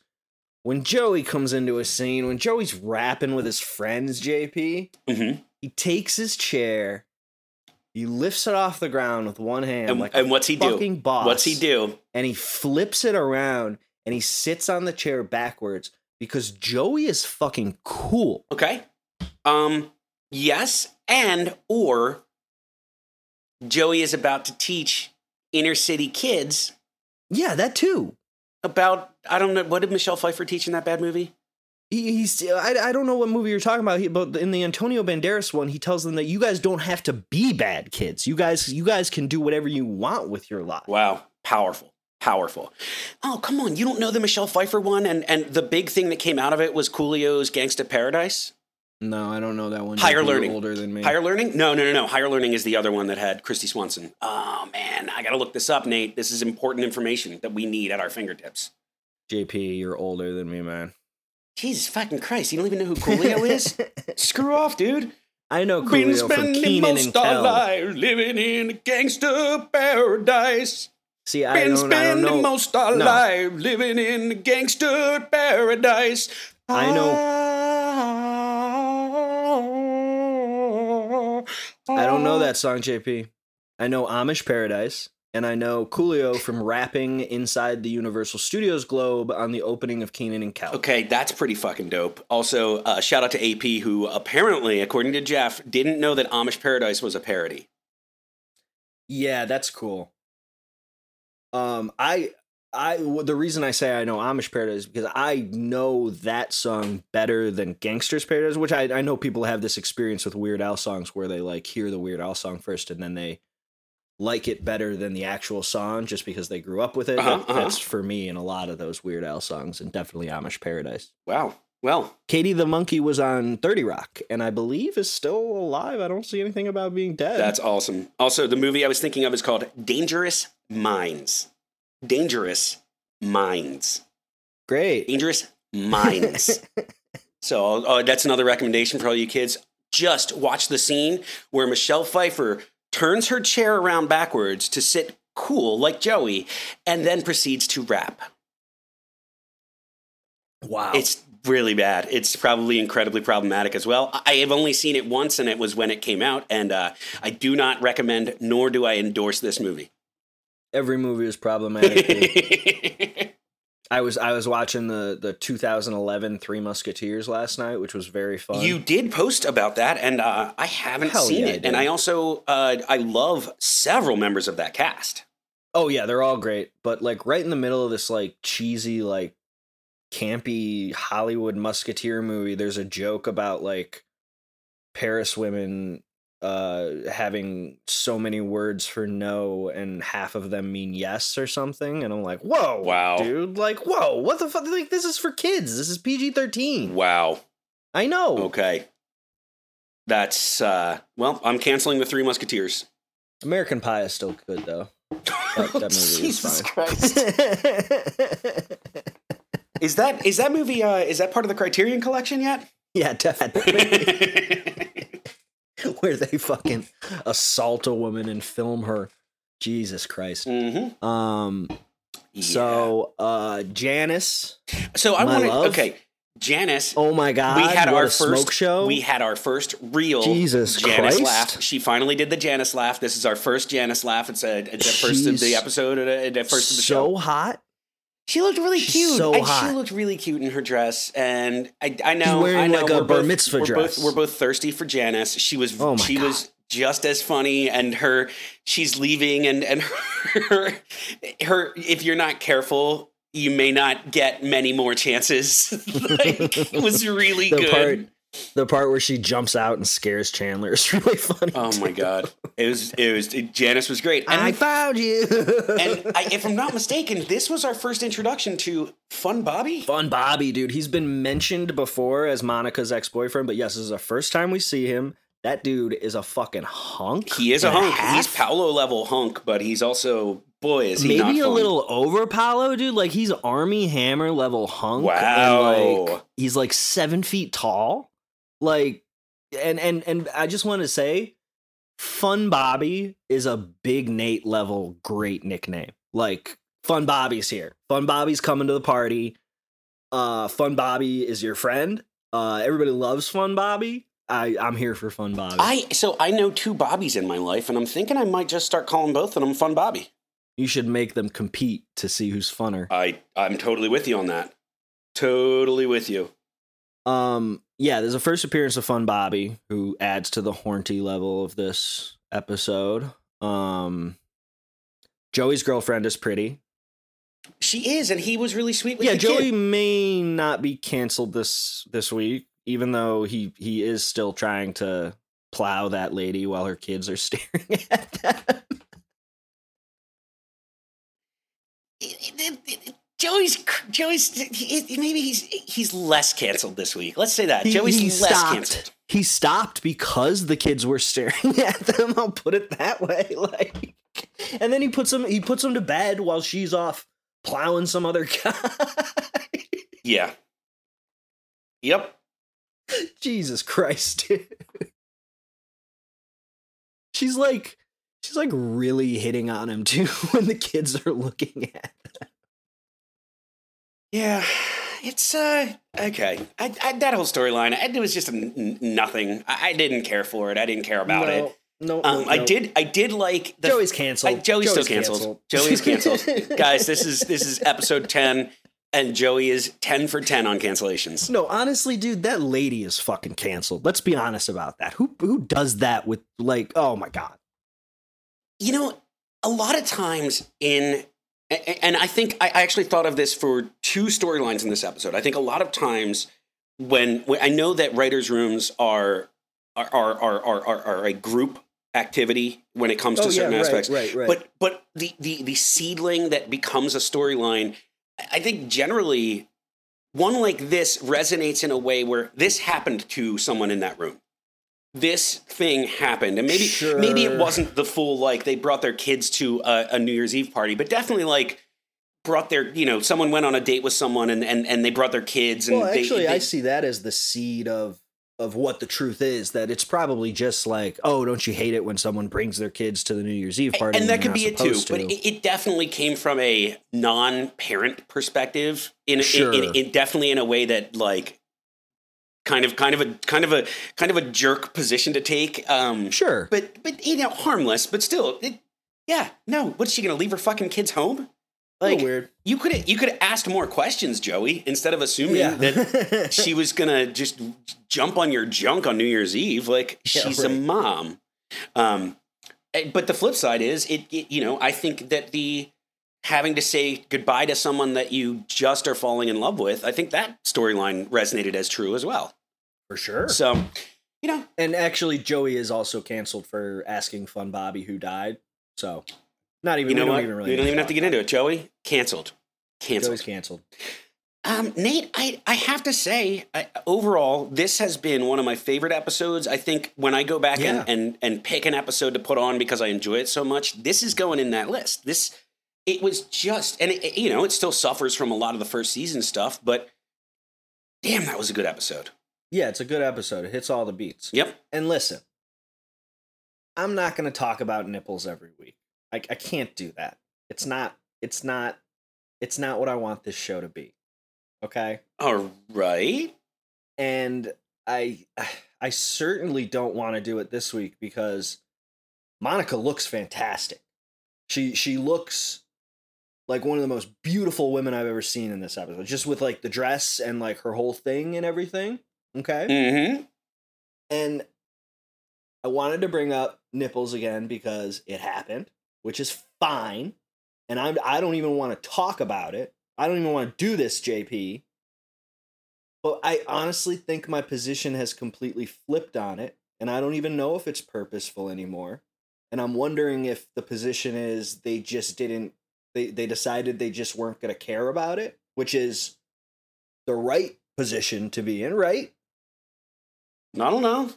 When Joey comes into a scene, when Joey's rapping with his friends, JP, Mhm. he takes his chair, he lifts it off the ground with one hand, And, like and what's he do? boss. What's he do? And he flips it around and he sits on the chair backwards because Joey is fucking cool. Okay. Um. Yes, and or Joey is about to teach inner city kids Yeah, that too. about I don't know what did Michelle Pfeiffer teach in that bad movie? He, he's I, I don't know what movie you're talking about, he, but in the Antonio Banderas one, he tells them that you guys don't have to be bad kids. You guys you guys can do whatever you want with your life. Wow, powerful, powerful. Oh come on, you don't know the Michelle Pfeiffer one, and and the big thing that came out of it was Coolio's Gangsta Paradise. No, I don't know that one. Higher You're Learning. older than me. Higher Learning? No, no, no, no. Higher Learning is the other one that had Kristy Swanson. Oh man, I gotta look this up, Nate. This is important information that we need at our fingertips. JP, you're older than me, man. Jesus fucking Christ, you don't even know who Coolio is? Screw off, dude. I know Been Coolio from spending Kenan most and Kel. living in a gangster paradise. See, I Been don't, I don't spending know. most our No. lives living in a gangster paradise. I know. I don't know that song, JP. I know Amish Paradise, and I know Coolio from rapping inside the Universal Studios globe on the opening of Kenan and Kel. Okay, that's pretty fucking dope. Also, uh, shout out to AP, who apparently, according to Jeff, didn't know that Amish Paradise was a parody. Yeah, that's cool. Um, I, I, the reason I say I know Amish Paradise is because I know that song better than Gangster's Paradise, which I, I know people have this experience with Weird Al songs where they like hear the Weird Al song first and then they like it better than the actual song just because they grew up with it. Uh-huh, uh-huh. That's for me in a lot of those Weird Al songs, and definitely Amish Paradise. Wow. Well, Katie the Monkey was on 30 Rock, and I believe is still alive. I don't see anything about being dead. that's awesome. Also, the movie I was thinking of is called Dangerous Minds. Dangerous Minds. great. Dangerous Minds. so uh, that's another recommendation for all you kids. Just watch the scene where Michelle Pfeiffer turns her chair around backwards to sit cool like Joey and then proceeds to rap. wow. It's really bad. It's probably incredibly problematic as well. I I have only seen it once, and it was when it came out. And uh, I do not recommend, nor do I endorse this movie. Every movie is problematic. I was I was watching the the 2011 Three Musketeers last night, which was very fun. you did post about that, and uh, I haven't Hell seen yeah, I it. And. I also uh, I love several members of that cast. oh yeah, they're all great, but like right in the middle of this like cheesy like campy Hollywood musketeer movie, there's a joke about like Paris women uh having so many words for no and half of them mean yes or something and i'm like whoa Wow. dude like whoa what the fuck like this is for kids this is pg-13 Wow. i know Okay. That's uh, well. I'm canceling the Three Musketeers. american pie is still good though that movie is Jesus fine. Christ! is that is that movie? Uh, is that part of the Criterion Collection yet? yeah definitely where they fucking assault a woman and film her jesus christ mm-hmm. um so uh janice so I want to. Okay, Janice. oh my god we had our first show We had our first real Jesus Janice Christ. laugh. She finally did the Janice laugh. This is our first Janice laugh. It's a, it's the first of the episode. uh, The first of the so show. hot She looked really She's cute. so hot. She looked really cute in her dress, and I, I know wearing I know like a we're bar both- mitzvah we're dress. Both, we're both thirsty for Janice. She was Oh my she was just as funny, and her she's leaving, and and her her if you're not careful. You may not get many more chances. like, it was really good. part the part where she jumps out and scares chandler is really funny Oh my god, it was it was Janice was great. And i found you and I, if I'm not mistaken, this was our first introduction to Fun Bobby. Fun Bobby, dude. He's been mentioned before as Monica's ex boyfriend, but yes, this is the first time we see him. That dude is a fucking hunk. He is a hunk. He's Paolo level hunk, but he's also boy is he Maybe a little over Paolo, dude. Like he's Armie Hammer level hunk. Wow. Like he's like seven feet tall. Like and and and I just want to say, Fun Bobby is a big Nate level great nickname. Like Fun Bobby's here. Fun Bobby's coming to the party. Uh, Fun Bobby is your friend. Uh, everybody loves Fun Bobby. I I'm here for Fun Bobby. I so I know two Bobbies in my life, and I'm thinking I might just start calling both of them Fun Bobby. you should make them compete to see who's funner. I I'm totally with you on that. Totally with you. Um, yeah, there's a first appearance of Fun Bobby who adds to the horny level of this episode. Um, Joey's girlfriend is pretty. She is, and he was really sweet with yeah, Joey kid. may not be canceled this this week, even though he he is still trying to plow that lady while her kids are staring at them. Joey's Joey's maybe he's he's less canceled this week. Let's say that He- Joey's he less stopped. canceled. He stopped because the kids were staring at them. I'll put it that way. Like, and then he puts them. He puts them to bed while she's off plowing some other guy. Yeah. Yep. Jesus Christ, dude. She's like, she's like really hitting on him too when the kids are looking at. Yeah. It's uh okay. I, I, that whole storyline, it was just a n- n- nothing. I, I didn't care for it. I didn't care about it. No, Um, no, I did. I did like the Joey's canceled. I, Joey's, still canceled. Joey's canceled. Guys, this is this is episode ten, and Joey is ten for ten on cancellations. No, honestly, dude, that lady is fucking canceled. Let's be honest about that. Who who does that with like? Oh my god. You know, a lot of times in, and I think I actually thought of this for two storylines in this episode. I think a lot of times when, when I know that writers' rooms are are are are are, are, a group activity when it comes to oh, certain aspects. Oh, right, right. But but the the the seedling that becomes a storyline, I think generally one like this resonates in a way where this happened to someone in that room. This thing happened, and maybe maybe it wasn't the full like they brought their kids to a, a New Year's Eve party, but definitely like brought their you know someone went on a date with someone and and, and they brought their kids and well, actually, they- I see that as the seed of of what the truth is. That it's probably just like, oh, don't you hate it when someone brings their kids to the New Year's Eve party? and when that could be it too. supposed But it, it definitely came from a non-parent perspective. In, Sure. in, in, in definitely in a way that like kind of kind of a kind of a kind of a jerk position to take. Um, sure. but but you know harmless, but still, it, yeah. No, what's she gonna leave her fucking kids home? Like weird. you could you could have asked more questions, Joey, instead of assuming Yeah. that she was gonna just jump on your junk on New Year's Eve. Like Yeah, she's a mom. Um, eh, but the flip side is it, it. You know, I think that the having to say goodbye to someone that you just are falling in love with, I think that storyline resonated as true as well. For sure. So, you know, And actually, Joey is also canceled for asking Fun Bobby who died. So, not even. you know we don't what? Even really we don't even have to get into it. Joey canceled. Canceled. Joey's canceled. Um, Nate, I, I have to say, I, overall, this has been one of my favorite episodes. I think when I go back Yeah. and, and, and pick an episode to put on because I enjoy it so much, this is going in that list. This, it was just, and it, it- you know, it still suffers from a lot of the first season stuff, but damn, that was a good episode. Yeah, it's a good episode. It hits all the beats. Yep. And listen, I'm not going to talk about nipples every week. I, I can't do that. It's not. It's not. It's not what I want this show to be. Okay. All right. and I I certainly don't want to do it this week because Monica looks fantastic. She she looks like one of the most beautiful women I've ever seen in this episode. Just with like the dress and like her whole thing and everything. Okay? Mm-hmm. And I wanted to bring up nipples again because it happened, which is fine. And I'm I don't even want to talk about it. I don't even want to do this, JP. But I honestly think my position has completely flipped on it, and I don't even know if it's purposeful anymore. And I'm wondering if the position is they just didn't they they decided they just weren't going to care about it, which is the right position to be in, right? I don't know.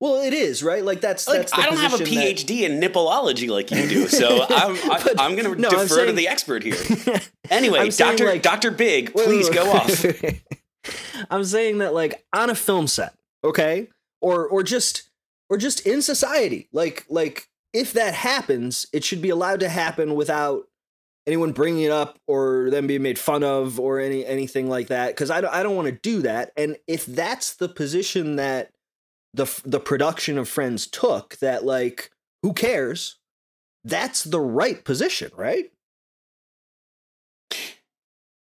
Well, it is right. Like that's Like, that's. The I don't have a position that- PhD in nippleology like you do, so I'm, I, I'm going to no, defer to the expert here. Anyway, Doctor like- Doctor Big, Wait, please wait, go off. I'm saying that like on a film set, okay, or or just or just in society, like like if that happens, it should be allowed to happen without anyone bringing it up or them being made fun of or any anything like that because I don't, I don't want to do that and if that's the position that the the production of friends took that like who cares that's the right position right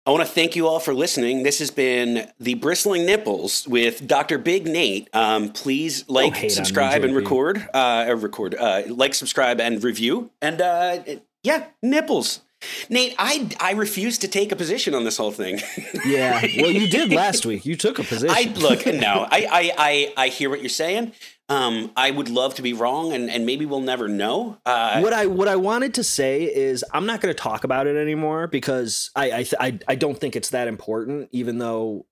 I want to thank you all for listening. This has been the Bristling Nipples with Dr. Big Nate. Um, please like, hate on me, subscribe, and record. Uh, record. Uh, like, subscribe, and review. And uh, yeah, nipples. Nate, I I refuse to take a position on this whole thing. yeah well you did last week you took a position I look no, I, I I I hear what you're saying. Um, I would love to be wrong, and, and maybe we'll never know. Uh, what I what I wanted to say is I'm not going to talk about it anymore because I I, th- I I don't think it's that important, even though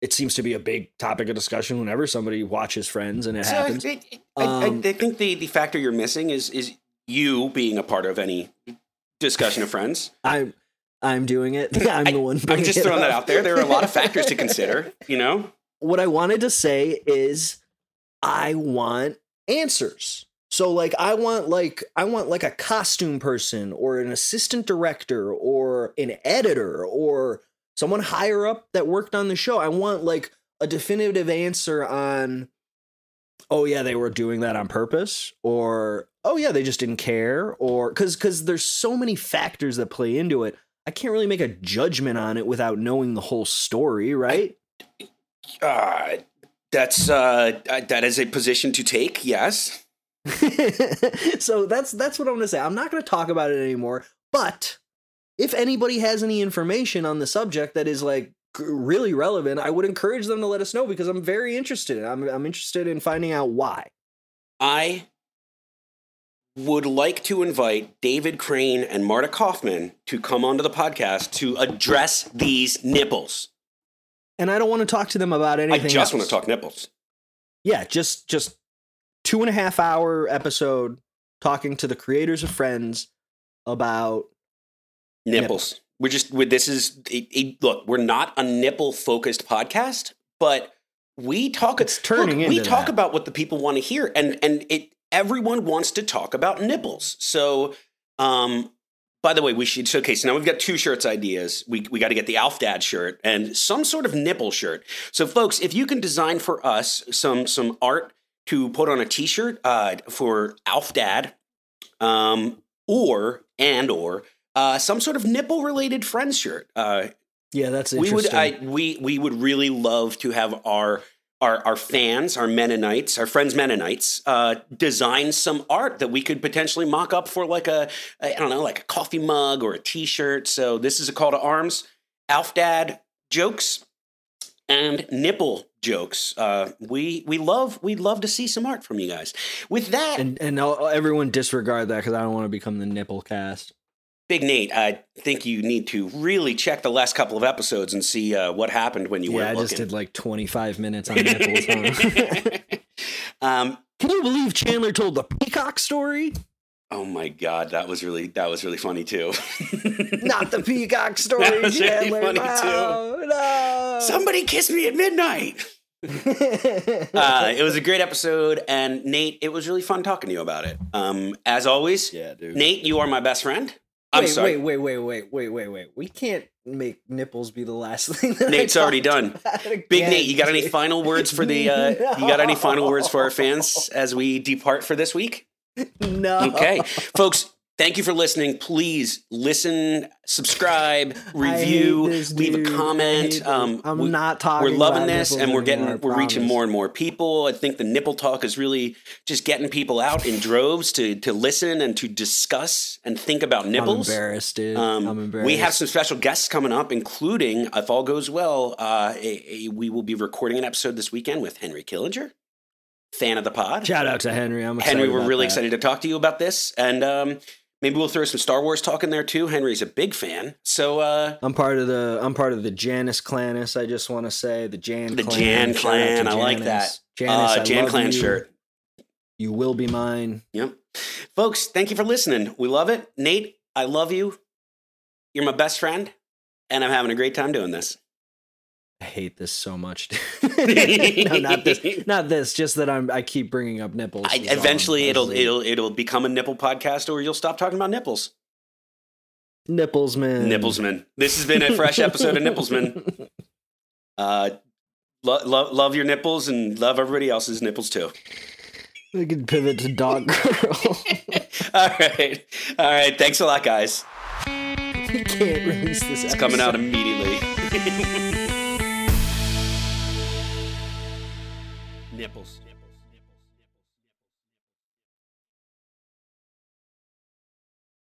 it seems to be a big topic of discussion whenever somebody watches Friends and it so happens. I, I, I, Um, I think the the factor you're missing is is you being a part of any discussion of friends. I'm I'm doing it. I'm the one. I'm just throwing that out there. There are a lot of factors to consider. You know, What I wanted to say is I want answers. So like I want like I want like a costume person or an assistant director or an editor or someone higher up that worked on the show. I want like a definitive answer on oh yeah, they were doing that on purpose or oh yeah, they just didn't care or cuz cuz there's so many factors that play into it. I can't really make a judgment on it without knowing the whole story, right? uh, that's uh, that is a position to take. Yes. so that's that's what I'm going to say. I'm not going to talk about it anymore. But if anybody has any information on the subject that is like really relevant, I would encourage them to let us know because I'm very interested. I'm I'm interested in finding out why. I would like to invite David Crane and Marta Kauffman to come onto the podcast to address these nipples. And I don't want to talk to them about anything. I just want to talk nipples. Yeah, just just two and a half hour episode talking to the creators of Friends about Nipples. We're just we're, this is it, it- look. We're not a nipple focused podcast, but we talk. It's turning look, We talk that. about what the people want to hear, and and it. Everyone wants to talk about nipples. So, um, by the way, we should showcase. Okay, so now we've got two shirts ideas. We we got to get the Alf Dad shirt and some sort of nipple shirt. So, folks, if you can design for us some some art to put on a T-shirt uh, for Alf Dad, um, or and or uh, some sort of nipple related friend shirt. Uh, yeah, that's we would I we we would really love to have our our our fans, our Mennonites, our friends Mennonites, uh, design some art that we could potentially mock up for like a I don't know like a coffee mug or a T-shirt. So this is a call to arms. Alf Dad jokes and nipple jokes. Uh, we we love we'd love to see some art from you guys. With that, and and all- everyone disregard that because I don't want to become the nipple cast. Big Nate, I think you need to really check the last couple of episodes and see uh, what happened when you were. yeah, I weren't just looking. did like 25 minutes on nipples. um, Can you believe Chandler told the peacock story? oh my god, that was really that was really funny too. Not the peacock story, That was really Chandler. funny, no, no. Somebody kissed me at midnight. Uh, it was a great episode, and Nate, it was really fun talking to you about it. Um, as always, yeah, dude. Nate, you are my best friend. I'm wait, sorry, wait, wait, wait, wait, wait, wait, wait. We can't make nipples be the last thing. That Nate's already done. Big Nate, you got any final words for the? Uh, You got any final words for our fans as we depart for this week? No. Okay, folks. Thank you for listening. Please listen, subscribe, review, leave a dude. I comment. Um, I'm we- not talking. we're loving this, and we're getting anymore, we're reaching more and more people. I think the nipple talk is really just getting people out in droves to to listen and to discuss and think about nipples. I'm embarrassed, dude. Um, I'm embarrassed. we have some special guests coming up, including, if all goes well, uh, a, a, we will be recording an episode this weekend with Henry Killinger, fan of the pod. Shout out to Henry. I'm excited Henry, we're really that. excited to talk to you about this, and um, maybe we'll throw some Star Wars talk in there too. Henry's a big fan, so uh, I'm part of the I'm part of the Janus Clanus. I just want to say the Jan The clan. Jan clan, I like that. Janus, uh, Jan Clan you. shirt. You will be mine. Yep. Folks, thank you for listening. We love it. Nate, I love you. You're my best friend, and I'm having a great time doing this. I hate this so much. no, not this. Not this. Just that I'm. I keep bringing up nipples. I, is all I'm- eventually, it'll it. it'll it'll become a nipple podcast, or you'll stop talking about nipples. Nipplesman. Nipplesman. This has been a fresh episode of Nipplesman. Uh, lo- lo- love your nipples and love everybody else's nipples too. We could pivot to Dog Girl. All right. All right. Thanks a lot, guys. we can't release this. It's coming out immediately.